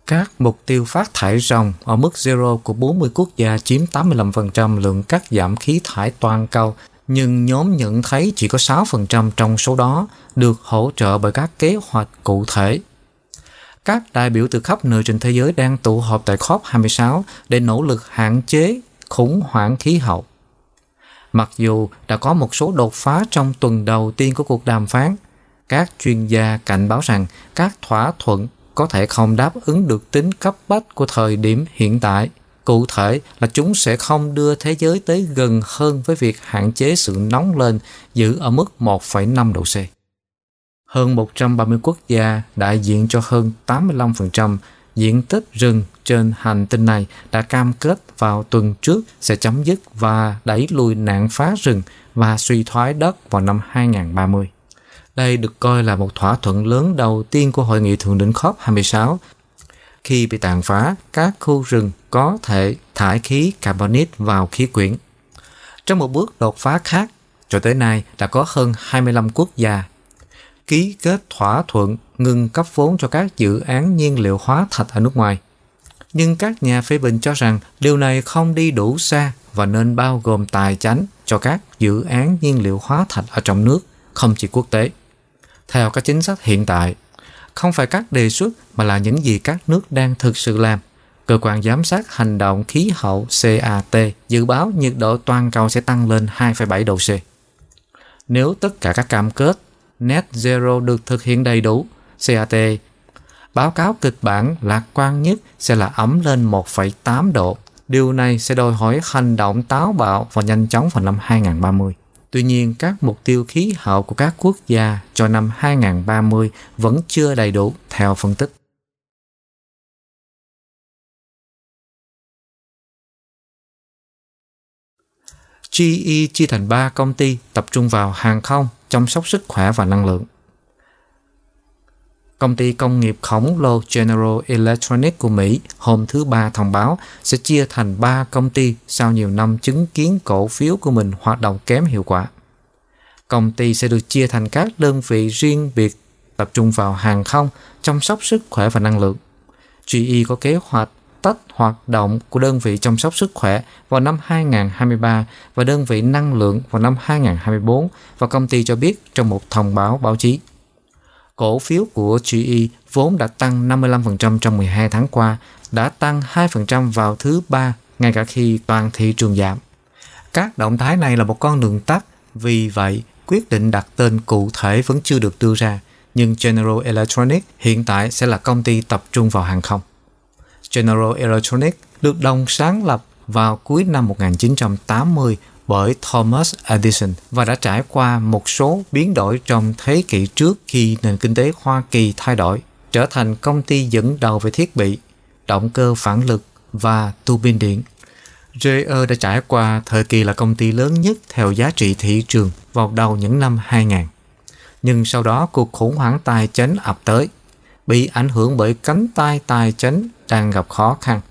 [SPEAKER 2] Các mục tiêu phát thải ròng ở mức zero của 40 quốc gia chiếm 85% lượng cắt giảm khí thải toàn cầu nhưng nhóm nhận thấy chỉ có 6% trong số đó được hỗ trợ bởi các kế hoạch cụ thể. Các đại biểu từ khắp nơi trên thế giới đang tụ họp tại COP26 để nỗ lực hạn chế khủng hoảng khí hậu. Mặc dù đã có một số đột phá trong tuần đầu tiên của cuộc đàm phán, các chuyên gia cảnh báo rằng các thỏa thuận có thể không đáp ứng được tính cấp bách của thời điểm hiện tại – Cụ thể là chúng sẽ không đưa thế giới tới gần hơn với việc hạn chế sự nóng lên giữ ở mức 1,5 độ C. Hơn 130 quốc gia đại diện cho hơn 85% diện tích rừng trên hành tinh này đã cam kết vào tuần trước sẽ chấm dứt và đẩy lùi nạn phá rừng và suy thoái đất vào năm 2030. Đây được coi là một thỏa thuận lớn đầu tiên của Hội nghị Thượng đỉnh COP26 khi bị tàn phá, các khu rừng có thể thải khí carbonic vào khí quyển. Trong một bước đột phá khác, cho tới nay đã có hơn 25 quốc gia ký kết thỏa thuận ngừng cấp vốn cho các dự án nhiên liệu hóa thạch ở nước ngoài. Nhưng các nhà phê bình cho rằng điều này không đi đủ xa và nên bao gồm tài chánh cho các dự án nhiên liệu hóa thạch ở trong nước, không chỉ quốc tế. Theo các chính sách hiện tại, không phải các đề xuất mà là những gì các nước đang thực sự làm. Cơ quan giám sát hành động khí hậu CAT dự báo nhiệt độ toàn cầu sẽ tăng lên 2,7 độ C. Nếu tất cả các cam kết Net Zero được thực hiện đầy đủ, CAT báo cáo kịch bản lạc quan nhất sẽ là ấm lên 1,8 độ. Điều này sẽ đòi hỏi hành động táo bạo và nhanh chóng vào năm 2030. Tuy nhiên, các mục tiêu khí hậu của các quốc gia cho năm 2030 vẫn chưa đầy đủ theo phân tích. GE chia thành 3 công ty tập trung vào hàng không, chăm sóc sức khỏe và năng lượng. Công ty công nghiệp khổng lồ General Electronic của Mỹ hôm thứ Ba thông báo sẽ chia thành 3 công ty sau nhiều năm chứng kiến cổ phiếu của mình hoạt động kém hiệu quả. Công ty sẽ được chia thành các đơn vị riêng biệt tập trung vào hàng không, chăm sóc sức khỏe và năng lượng. GE có kế hoạch tách hoạt động của đơn vị chăm sóc sức khỏe vào năm 2023 và đơn vị năng lượng vào năm 2024 và công ty cho biết trong một thông báo báo chí. Cổ phiếu của GE vốn đã tăng 55% trong 12 tháng qua, đã tăng 2% vào thứ ba ngay cả khi toàn thị trường giảm. Các động thái này là một con đường tắt, vì vậy quyết định đặt tên cụ thể vẫn chưa được đưa ra, nhưng General Electronics hiện tại sẽ là công ty tập trung vào hàng không. General Electronics được đồng sáng lập vào cuối năm 1980 bởi Thomas Edison và đã trải qua một số biến đổi trong thế kỷ trước khi nền kinh tế Hoa Kỳ thay đổi, trở thành công ty dẫn đầu về thiết bị, động cơ phản lực và tu bin điện. JE đã trải qua thời kỳ là công ty lớn nhất theo giá trị thị trường vào đầu những năm 2000. Nhưng sau đó cuộc khủng hoảng tài chính ập tới, bị ảnh hưởng bởi cánh tay tài chính đang gặp khó khăn.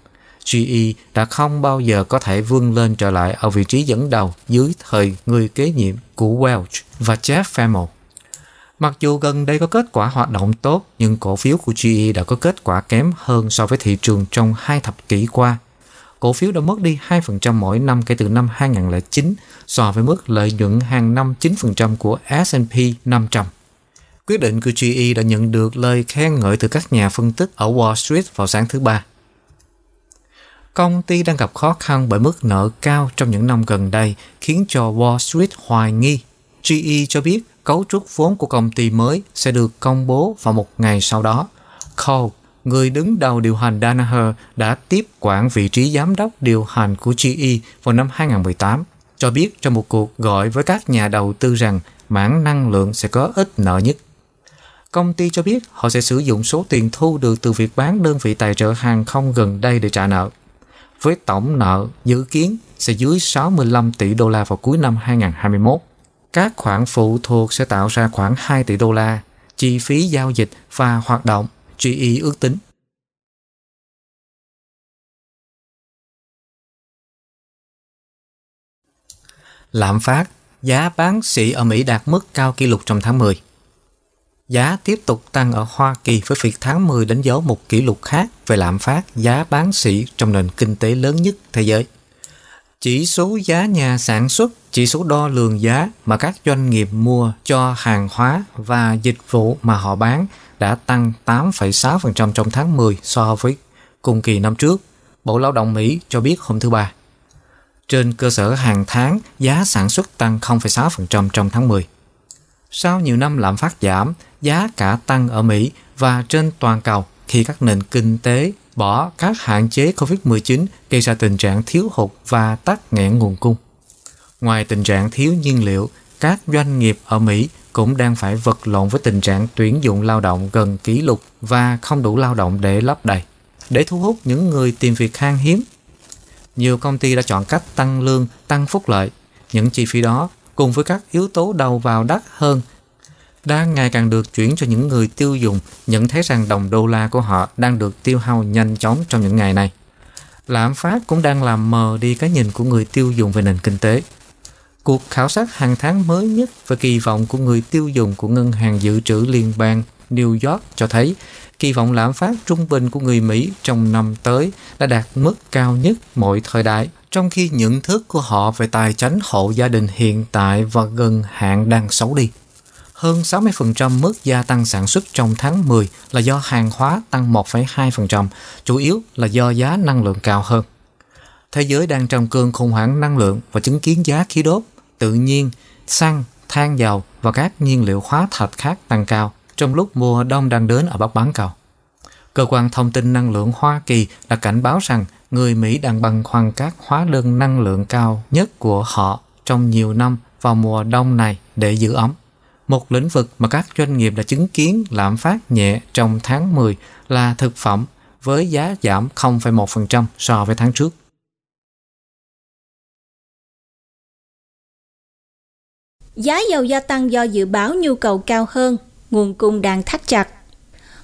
[SPEAKER 2] GE đã không bao giờ có thể vươn lên trở lại ở vị trí dẫn đầu dưới thời người kế nhiệm của Welch và Jeff Immelt. Mặc dù gần đây có kết quả hoạt động tốt, nhưng cổ phiếu của GE đã có kết quả kém hơn so với thị trường trong hai thập kỷ qua. Cổ phiếu đã mất đi 2% mỗi năm kể từ năm 2009 so với mức lợi nhuận hàng năm 9% của S&P 500. Quyết định của GE đã nhận được lời khen ngợi từ các nhà phân tích ở Wall Street vào sáng thứ Ba. Công ty đang gặp khó khăn bởi mức nợ cao trong những năm gần đây khiến cho Wall Street hoài nghi. GE cho biết cấu trúc vốn của công ty mới sẽ được công bố vào một ngày sau đó. Cole, người đứng đầu điều hành Danaher, đã tiếp quản vị trí giám đốc điều hành của GE vào năm 2018, cho biết trong một cuộc gọi với các nhà đầu tư rằng mảng năng lượng sẽ có ít nợ nhất. Công ty cho biết họ sẽ sử dụng số tiền thu được từ việc bán đơn vị tài trợ hàng không gần đây để trả nợ. Với tổng nợ dự kiến sẽ dưới 65 tỷ đô la vào cuối năm 2021. Các khoản phụ thuộc sẽ tạo ra khoảng 2 tỷ đô la, chi phí giao dịch và hoạt động, GE ước tính. Lạm phát, giá bán xỉ ở Mỹ đạt mức cao kỷ lục trong tháng 10. Giá tiếp tục tăng ở Hoa Kỳ với việc tháng 10 đánh dấu một kỷ lục khác về lạm phát giá bán sỉ trong nền kinh tế lớn nhất thế giới. Chỉ số giá nhà sản xuất, chỉ số đo lường giá mà các doanh nghiệp mua cho hàng hóa và dịch vụ mà họ bán đã tăng 8,6% trong tháng 10 so với cùng kỳ năm trước, Bộ Lao động Mỹ cho biết hôm thứ Ba. Trên cơ sở hàng tháng, giá sản xuất tăng 0,6% trong tháng 10. Sau nhiều năm lạm phát giảm, giá cả tăng ở Mỹ và trên toàn cầu khi các nền kinh tế bỏ các hạn chế COVID-19 gây ra tình trạng thiếu hụt và tắc nghẽn nguồn cung. Ngoài tình trạng thiếu nhiên liệu, các doanh nghiệp ở Mỹ cũng đang phải vật lộn với tình trạng tuyển dụng lao động gần kỷ lục và không đủ lao động để lấp đầy. Để thu hút những người tìm việc khan hiếm, nhiều công ty đã chọn cách tăng lương, tăng phúc lợi. Những chi phí đó cùng với các yếu tố đầu vào đắt hơn đang ngày càng được chuyển cho những người tiêu dùng nhận thấy rằng đồng đô la của họ đang được tiêu hao nhanh chóng trong những ngày này. Lạm phát cũng đang làm mờ đi cái nhìn của người tiêu dùng về nền kinh tế. Cuộc khảo sát hàng tháng mới nhất về kỳ vọng của người tiêu dùng của Ngân hàng Dự trữ Liên bang New York cho thấy kỳ vọng lạm phát trung bình của người Mỹ trong năm tới đã đạt mức cao nhất mọi thời đại, trong khi nhận thức của họ về tài chính hộ gia đình hiện tại và gần hạn đang xấu đi hơn 60% mức gia tăng sản xuất trong tháng 10 là do hàng hóa tăng 1,2%, chủ yếu là do giá năng lượng cao hơn. Thế giới đang trong cơn khủng hoảng năng lượng và chứng kiến giá khí đốt, tự nhiên, xăng, than dầu và các nhiên liệu hóa thạch khác tăng cao trong lúc mùa đông đang đến ở Bắc Bán Cầu. Cơ quan thông tin năng lượng Hoa Kỳ đã cảnh báo rằng người Mỹ đang băn khoăn các hóa đơn năng lượng cao nhất của họ trong nhiều năm vào mùa đông này để giữ ấm. Một lĩnh vực mà các doanh nghiệp đã chứng kiến lạm phát nhẹ trong tháng 10 là thực phẩm với giá giảm 0,1% so với tháng trước.
[SPEAKER 1] Giá dầu gia tăng do dự báo nhu cầu cao hơn, nguồn cung đang thắt chặt.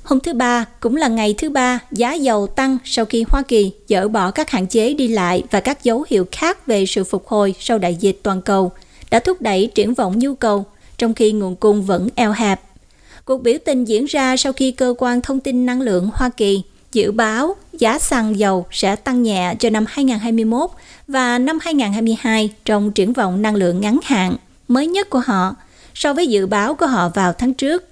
[SPEAKER 1] Hôm thứ Ba cũng là ngày thứ ba, giá dầu tăng sau khi Hoa Kỳ dỡ bỏ các hạn chế đi lại và các dấu hiệu khác về sự phục hồi sau đại dịch toàn cầu, đã thúc đẩy triển vọng nhu cầu, trong khi nguồn cung vẫn eo hẹp. Cuộc biểu tình diễn ra sau khi cơ quan thông tin năng lượng Hoa Kỳ dự báo giá xăng dầu sẽ tăng nhẹ cho năm 2021 và năm 2022 trong triển vọng năng lượng ngắn hạn mới nhất của họ, so với dự báo của họ vào tháng trước.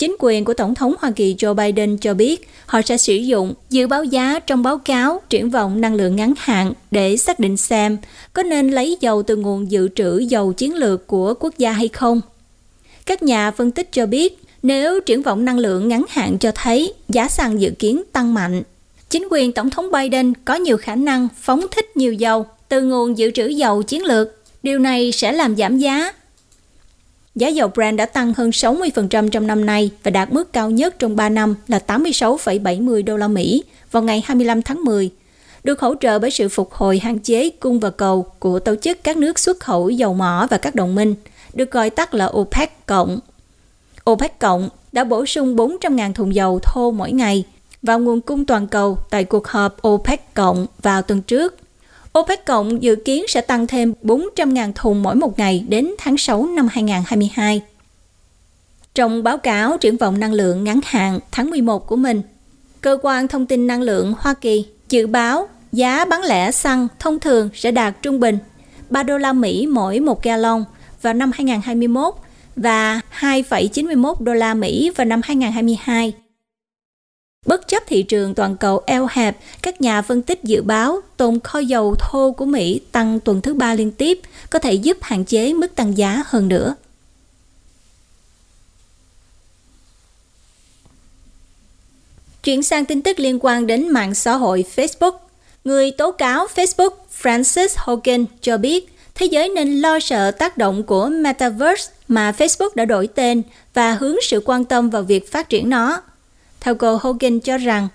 [SPEAKER 1] Chính quyền của Tổng thống Hoa Kỳ Joe Biden cho biết họ sẽ sử dụng dự báo giá trong báo cáo triển vọng năng lượng ngắn hạn để xác định xem có nên lấy dầu từ nguồn dự trữ dầu chiến lược của quốc gia hay không. Các nhà phân tích cho biết nếu triển vọng năng lượng ngắn hạn cho thấy giá xăng dự kiến tăng mạnh, chính quyền Tổng thống Biden có nhiều khả năng phóng thích nhiều dầu từ nguồn dự trữ dầu chiến lược. Điều này sẽ làm giảm giá Giá dầu Brent đã tăng hơn 60% trong năm nay và đạt mức cao nhất trong 3 năm là 86,70 đô la Mỹ vào ngày 25 tháng 10, được hỗ trợ bởi sự phục hồi hạn chế cung và cầu của tổ chức các nước xuất khẩu dầu mỏ và các đồng minh, được gọi tắt là OPEC cộng. OPEC cộng đã bổ sung 400.000 thùng dầu thô mỗi ngày vào nguồn cung toàn cầu tại cuộc họp OPEC cộng vào tuần trước – OPEC cộng dự kiến sẽ tăng thêm 400.000 thùng mỗi một ngày đến tháng 6 năm 2022. Trong báo cáo triển vọng năng lượng ngắn hạn tháng 11 của mình, Cơ quan Thông tin Năng lượng Hoa Kỳ dự báo giá bán lẻ xăng thông thường sẽ đạt trung bình 3 đô la Mỹ mỗi một gallon vào năm 2021 và 2,91 đô la Mỹ vào năm 2022. Bất chấp thị trường toàn cầu eo hẹp, các nhà phân tích dự báo tồn kho dầu thô của Mỹ tăng tuần thứ ba liên tiếp có thể giúp hạn chế mức tăng giá hơn nữa. Chuyển sang tin tức liên quan đến mạng xã hội Facebook. Người tố cáo Facebook Francis Hogan cho biết thế giới nên lo sợ tác động của Metaverse mà Facebook đã đổi tên và hướng sự quan tâm vào việc phát triển nó. Theo cô Hogan cho rằng,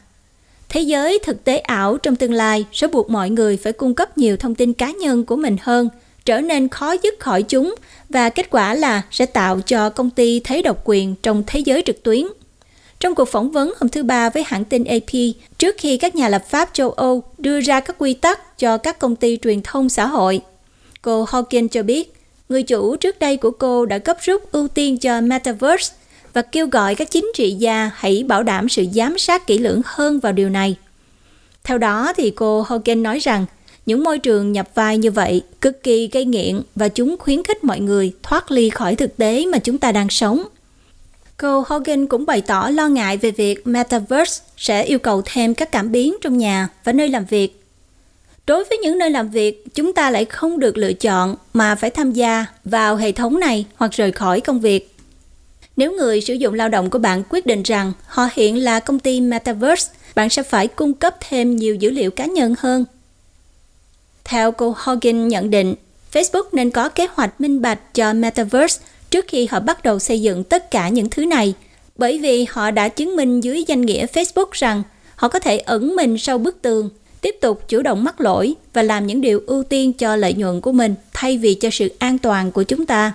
[SPEAKER 1] thế giới thực tế ảo trong tương lai sẽ buộc mọi người phải cung cấp nhiều thông tin cá nhân của mình hơn, trở nên khó dứt khỏi chúng và kết quả là sẽ tạo cho công ty thế độc quyền trong thế giới trực tuyến. Trong cuộc phỏng vấn hôm thứ Ba với hãng tin AP, trước khi các nhà lập pháp châu Âu đưa ra các quy tắc cho các công ty truyền thông xã hội, cô Hawking cho biết, người chủ trước đây của cô đã gấp rút ưu tiên cho Metaverse và kêu gọi các chính trị gia hãy bảo đảm sự giám sát kỹ lưỡng hơn vào điều này. Theo đó thì cô Hogan nói rằng những môi trường nhập vai như vậy cực kỳ gây nghiện và chúng khuyến khích mọi người thoát ly khỏi thực tế mà chúng ta đang sống. Cô Hogan cũng bày tỏ lo ngại về việc Metaverse sẽ yêu cầu thêm các cảm biến trong nhà và nơi làm việc. Đối với những nơi làm việc, chúng ta lại không được lựa chọn mà phải tham gia vào hệ thống này hoặc rời khỏi công việc. Nếu người sử dụng lao động của bạn quyết định rằng họ hiện là công ty Metaverse, bạn sẽ phải cung cấp thêm nhiều dữ liệu cá nhân hơn. Theo cô Hogan nhận định, Facebook nên có kế hoạch minh bạch cho Metaverse trước khi họ bắt đầu xây dựng tất cả những thứ này, bởi vì họ đã chứng minh dưới danh nghĩa Facebook rằng họ có thể ẩn mình sau bức tường, tiếp tục chủ động mắc lỗi và làm những điều ưu tiên cho lợi nhuận của mình thay vì cho sự an toàn của chúng ta.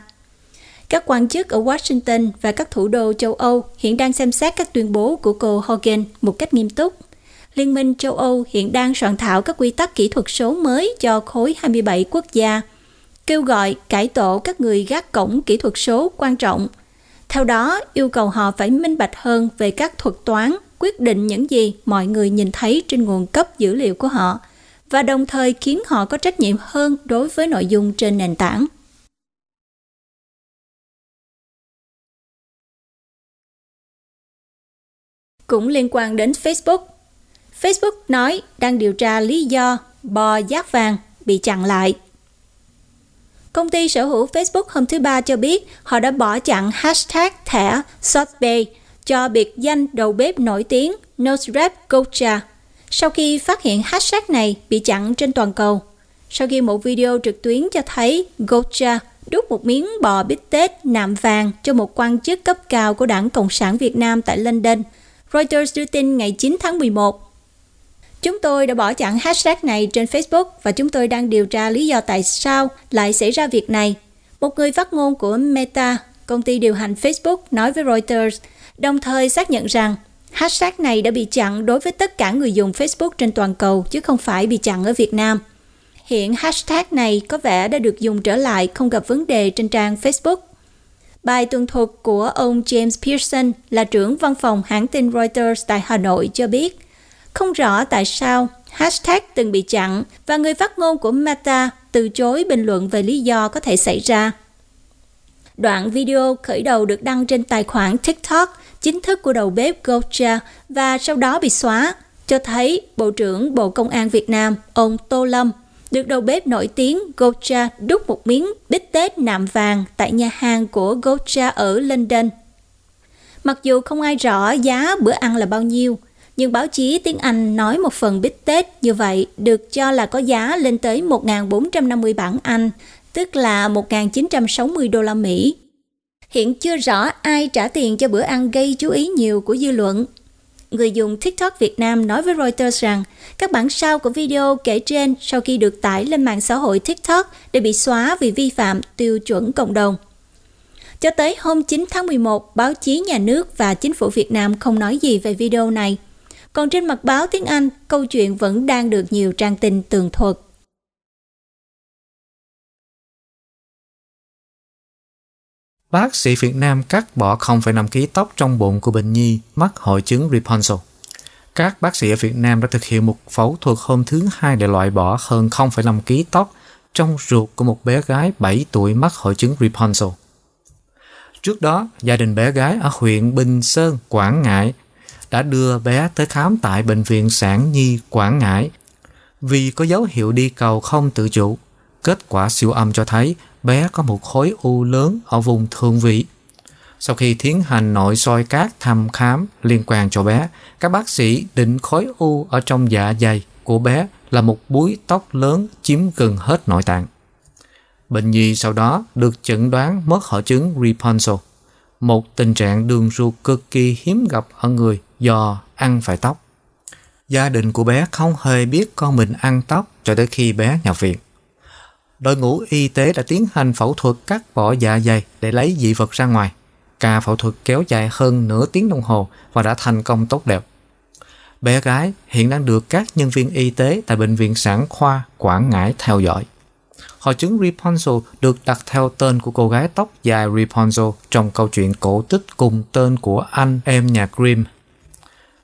[SPEAKER 1] Các quan chức ở Washington và các thủ đô châu Âu hiện đang xem xét các tuyên bố của cô Hogan một cách nghiêm túc. Liên minh châu Âu hiện đang soạn thảo các quy tắc kỹ thuật số mới cho khối 27 quốc gia, kêu gọi cải tổ các người gác cổng kỹ thuật số quan trọng. Theo đó, yêu cầu họ phải minh bạch hơn về các thuật toán, quyết định những gì mọi người nhìn thấy trên nguồn cấp dữ liệu của họ, và đồng thời khiến họ có trách nhiệm hơn đối với nội dung trên nền tảng. Cũng liên quan đến Facebook. Facebook nói đang điều tra lý do bò giác vàng bị chặn lại. Công ty sở hữu Facebook hôm thứ Ba cho biết họ đã bỏ chặn hashtag thẻ Sotbay cho biệt danh đầu bếp nổi tiếng Nosrep Gocha sau khi phát hiện hashtag này bị chặn trên toàn cầu. Sau khi một video trực tuyến cho thấy Gocha đút một miếng bò bít tết nạm vàng cho một quan chức cấp cao của đảng Cộng sản Việt Nam tại London – Reuters đưa tin ngày 9 tháng 11. Chúng tôi đã bỏ chặn hashtag này trên Facebook và chúng tôi đang điều tra lý do tại sao lại xảy ra việc này. Một người phát ngôn của Meta, công ty điều hành Facebook, nói với Reuters, đồng thời xác nhận rằng hashtag này đã bị chặn đối với tất cả người dùng Facebook trên toàn cầu chứ không phải bị chặn ở Việt Nam. Hiện hashtag này có vẻ đã được dùng trở lại không gặp vấn đề trên trang Facebook. Bài tuần thuật của ông James Pearson là trưởng văn phòng hãng tin Reuters tại Hà Nội cho biết, không rõ tại sao hashtag từng bị chặn và người phát ngôn của Meta từ chối bình luận về lý do có thể xảy ra. Đoạn video khởi đầu được đăng trên tài khoản TikTok chính thức của đầu bếp Gocha và sau đó bị xóa, cho thấy Bộ trưởng Bộ Công an Việt Nam, ông Tô Lâm, được đầu bếp nổi tiếng Gocha đút một miếng bít tết nạm vàng tại nhà hàng của Gocha ở London. Mặc dù không ai rõ giá bữa ăn là bao nhiêu, nhưng báo chí tiếng Anh nói một phần bít tết như vậy được cho là có giá lên tới 1.450 bảng Anh, tức là 1.960 đô la Mỹ. Hiện chưa rõ ai trả tiền cho bữa ăn gây chú ý nhiều của dư luận. Người dùng TikTok Việt Nam nói với Reuters rằng các bản sao của video kể trên sau khi được tải lên mạng xã hội TikTok để bị xóa vì vi phạm tiêu chuẩn cộng đồng. Cho tới hôm 9 tháng 11, báo chí nhà nước và chính phủ Việt Nam không nói gì về video này. Còn trên mặt báo tiếng Anh, câu chuyện vẫn đang được nhiều trang tin tường thuật.
[SPEAKER 2] Bác sĩ Việt Nam cắt bỏ 0,5 kg tóc trong bụng của bệnh nhi mắc hội chứng Rapunzel. Các bác sĩ ở Việt Nam đã thực hiện một phẫu thuật hôm thứ Hai để loại bỏ hơn 0,5 kg tóc trong ruột của một bé gái 7 tuổi mắc hội chứng Rapunzel. Trước đó, gia đình bé gái ở huyện Bình Sơn, Quảng Ngãi đã đưa bé tới khám tại Bệnh viện Sản Nhi Quảng Ngãi vì có dấu hiệu đi cầu không tự chủ. Kết quả siêu âm cho thấy bé có một khối u lớn ở vùng thượng vị. Sau khi tiến hành nội soi các thăm khám liên quan cho bé, các bác sĩ định khối u ở trong dạ dày của bé là một búi tóc lớn chiếm gần hết nội tạng. Bệnh nhi sau đó được chẩn đoán mất hội chứng Rapunzel, một tình trạng đường ruột cực kỳ hiếm gặp ở người do ăn phải tóc. Gia đình của bé không hề biết con mình ăn tóc cho tới khi bé nhập viện. Đội ngũ y tế đã tiến hành phẫu thuật cắt bỏ dạ dày để lấy dị vật ra ngoài. Ca phẫu thuật kéo dài hơn nửa tiếng đồng hồ và đã thành công tốt đẹp. Bé gái hiện đang được các nhân viên y tế tại Bệnh viện Sản Khoa Quảng Ngãi theo dõi. Hội chứng Rapunzel được đặt theo tên của cô gái tóc dài Rapunzel trong câu chuyện cổ tích cùng tên của anh em nhà Grimm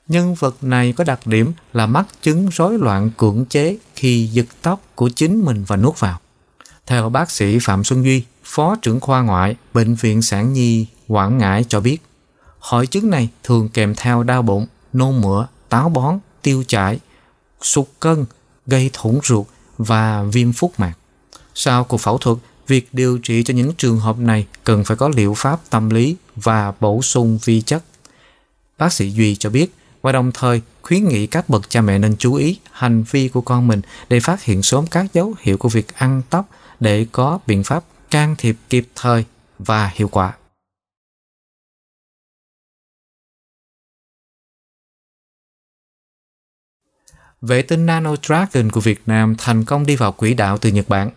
[SPEAKER 2] Nhân vật này có đặc điểm là mắc chứng rối loạn cưỡng chế khi giật tóc của chính mình và nuốt vào. Theo bác sĩ Phạm Xuân Duy, Phó trưởng khoa ngoại Bệnh viện Sản Nhi Quảng Ngãi cho biết, hội chứng này thường kèm theo đau bụng, nôn mửa, táo bón, tiêu chảy, sụt cân, gây thủng ruột và viêm phúc mạc. Sau cuộc phẫu thuật, việc điều trị cho những trường hợp này cần phải có liệu pháp tâm lý và bổ sung vi chất. Bác sĩ Duy cho biết, và đồng thời khuyến nghị các bậc cha mẹ nên chú ý hành vi của con mình để phát hiện sớm các dấu hiệu của việc ăn tóc để có biện pháp can thiệp kịp thời và hiệu quả. Vệ tinh Nano Dragon của Việt Nam thành công đi vào quỹ đạo từ Nhật Bản.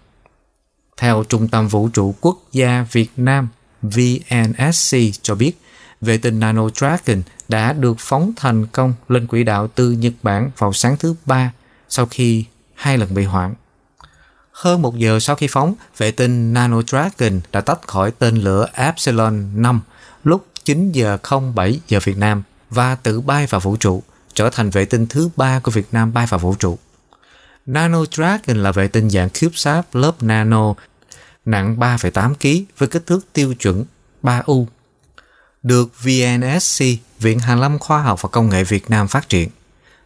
[SPEAKER 2] Theo Trung tâm Vũ trụ Quốc gia Việt Nam VNSC cho biết, vệ tinh Nano Dragon đã được phóng thành công lên quỹ đạo từ Nhật Bản vào sáng thứ ba sau khi hai lần bị hoãn. Hơn một giờ sau khi phóng, vệ tinh Nano Dragon đã tách khỏi tên lửa Epsilon 5 lúc 9 giờ 07 giờ Việt Nam và tự bay vào vũ trụ, trở thành vệ tinh thứ ba của Việt Nam bay vào vũ trụ. Nano Dragon là vệ tinh dạng CubeSat lớp nano, nặng 3,8 kg với kích thước tiêu chuẩn 3U được VNSC, Viện Hàn lâm Khoa học và Công nghệ Việt Nam phát triển.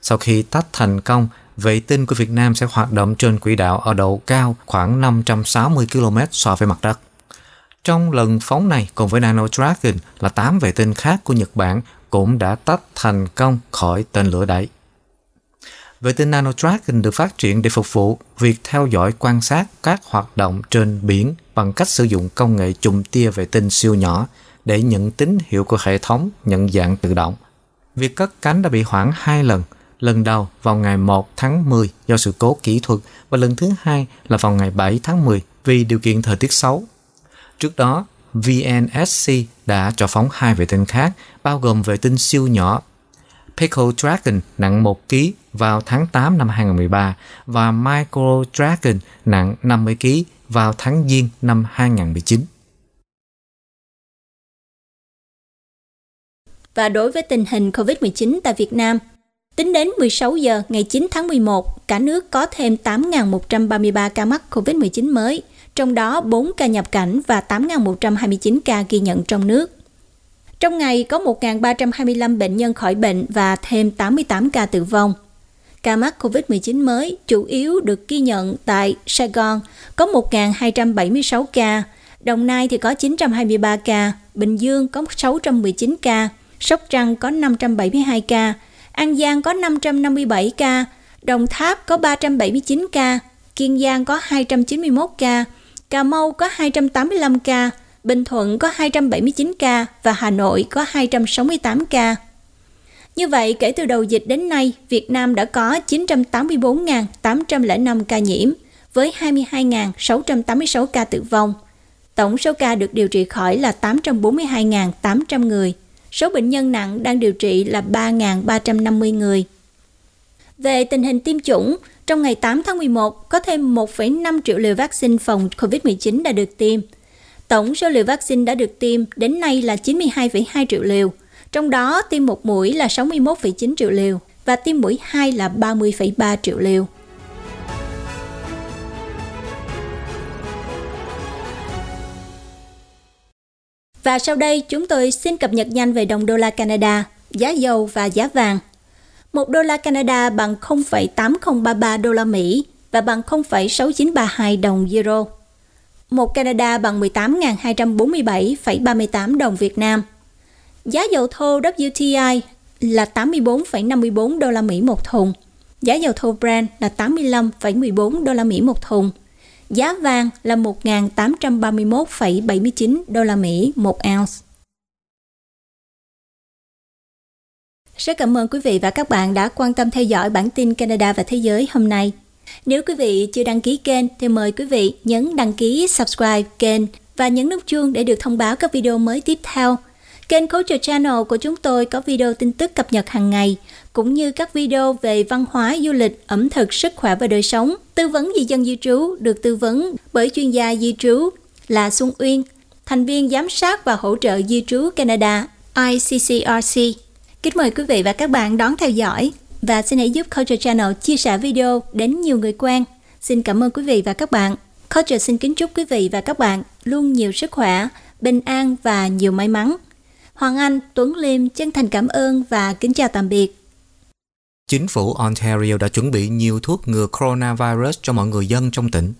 [SPEAKER 2] Sau khi tách thành công, vệ tinh của Việt Nam sẽ hoạt động trên quỹ đạo ở độ cao khoảng 560 km so với mặt đất. Trong lần phóng này cùng với Nano Dragon là 8 vệ tinh khác của Nhật Bản cũng đã tách thành công khỏi tên lửa đẩy. Vệ tinh NanoTracking được phát triển để phục vụ việc theo dõi quan sát các hoạt động trên biển bằng cách sử dụng công nghệ chùm tia vệ tinh siêu nhỏ để nhận tín hiệu của hệ thống nhận dạng tự động. Việc cất cánh đã bị hoãn hai lần, lần đầu vào ngày 1 tháng 10 do sự cố kỹ thuật và lần thứ hai là vào ngày 7 tháng 10 vì điều kiện thời tiết xấu. Trước đó, VNSC đã cho phóng hai vệ tinh khác, bao gồm vệ tinh siêu nhỏ Pickle Dragon nặng 1 kg vào tháng 8 năm 2013 và Micro Dragon nặng 50 kg vào tháng Giêng năm 2019.
[SPEAKER 1] Và đối với tình hình COVID-19 tại Việt Nam, tính đến 16 giờ ngày 9 tháng 11, cả nước có thêm 8.133 ca mắc COVID-19 mới, trong đó 4 ca nhập cảnh và 8.129 ca ghi nhận trong nước. Trong ngày có 1.325 bệnh nhân khỏi bệnh và thêm 88 ca tử vong. Ca mắc COVID-19 mới chủ yếu được ghi nhận tại Sài Gòn có 1.276 ca, Đồng Nai thì có 923 ca, Bình Dương có 619 ca, Sóc Trăng có 572 ca, An Giang có 557 ca, Đồng Tháp có 379 ca, Kiên Giang có 291 ca, Cà Mau có 285 ca, Bình Thuận có 279 ca và Hà Nội có 268 ca. Như vậy, kể từ đầu dịch đến nay, Việt Nam đã có 984.805 ca nhiễm, với 22.686 ca tử vong. Tổng số ca được điều trị khỏi là 842.800 người. Số bệnh nhân nặng đang điều trị là 3.350 người. Về tình hình tiêm chủng, trong ngày 8 tháng 11 có thêm 1,5 triệu liều vaccine phòng COVID-19 đã được tiêm. Tổng số liều vaccine đã được tiêm đến nay là 92,2 triệu liều, trong đó tiêm một mũi là 61,9 triệu liều và tiêm mũi 2 là 30,3 triệu liều. Và sau đây chúng tôi xin cập nhật nhanh về đồng đô la Canada, giá dầu và giá vàng. Một đô la Canada bằng 0,8033 đô la Mỹ và bằng 0,6932 đồng euro. Một Canada bằng 18.247,38 đồng Việt Nam. Giá dầu thô WTI là 84,54 đô la Mỹ một thùng. Giá dầu thô Brent là 85,14 đô la Mỹ một thùng Giá vàng là 1.831,79 đô la Mỹ một ounce. Rất cảm ơn quý vị và các bạn đã quan tâm theo dõi bản tin Canada và Thế giới hôm nay. Nếu quý vị chưa đăng ký kênh thì mời quý vị nhấn đăng ký subscribe kênh và nhấn nút chuông để được thông báo các video mới tiếp theo. Kênh Culture Channel của chúng tôi có video tin tức cập nhật hàng ngày, cũng như các video về văn hóa, du lịch, ẩm thực, sức khỏe và đời sống. Tư vấn di dân di trú được tư vấn bởi chuyên gia di trú là Xuân Uyên, thành viên giám sát và hỗ trợ di trú Canada ICCRC. Kính mời quý vị và các bạn đón theo dõi và xin hãy giúp Culture Channel chia sẻ video đến nhiều người quen. Xin cảm ơn quý vị và các bạn. Culture xin kính chúc quý vị và các bạn luôn nhiều sức khỏe, bình an và nhiều may mắn. Hoàng Anh, Tuấn Liêm chân thành cảm ơn và kính chào tạm biệt.
[SPEAKER 2] Chính phủ Ontario đã chuẩn bị nhiều thuốc ngừa coronavirus cho mọi người dân trong tỉnh.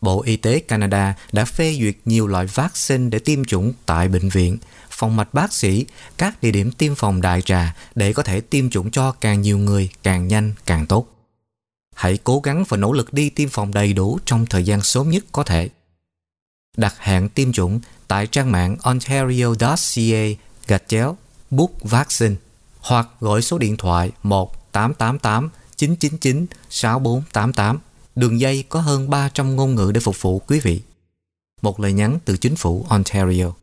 [SPEAKER 2] Bộ Y tế Canada đã phê duyệt nhiều loại vaccine để tiêm chủng tại bệnh viện, phòng mạch bác sĩ, các địa điểm tiêm phòng đại trà để có thể tiêm chủng cho càng nhiều người càng nhanh càng tốt. Hãy cố gắng và nỗ lực đi tiêm phòng đầy đủ trong thời gian sớm nhất có thể. Đặt hẹn tiêm chủng tại trang mạng ontario.ca gạch chéo book vaccine hoặc gọi số điện thoại 1888 999 6488. Đường dây có hơn 300 ngôn ngữ để phục vụ quý vị. Một lời nhắn từ chính phủ Ontario.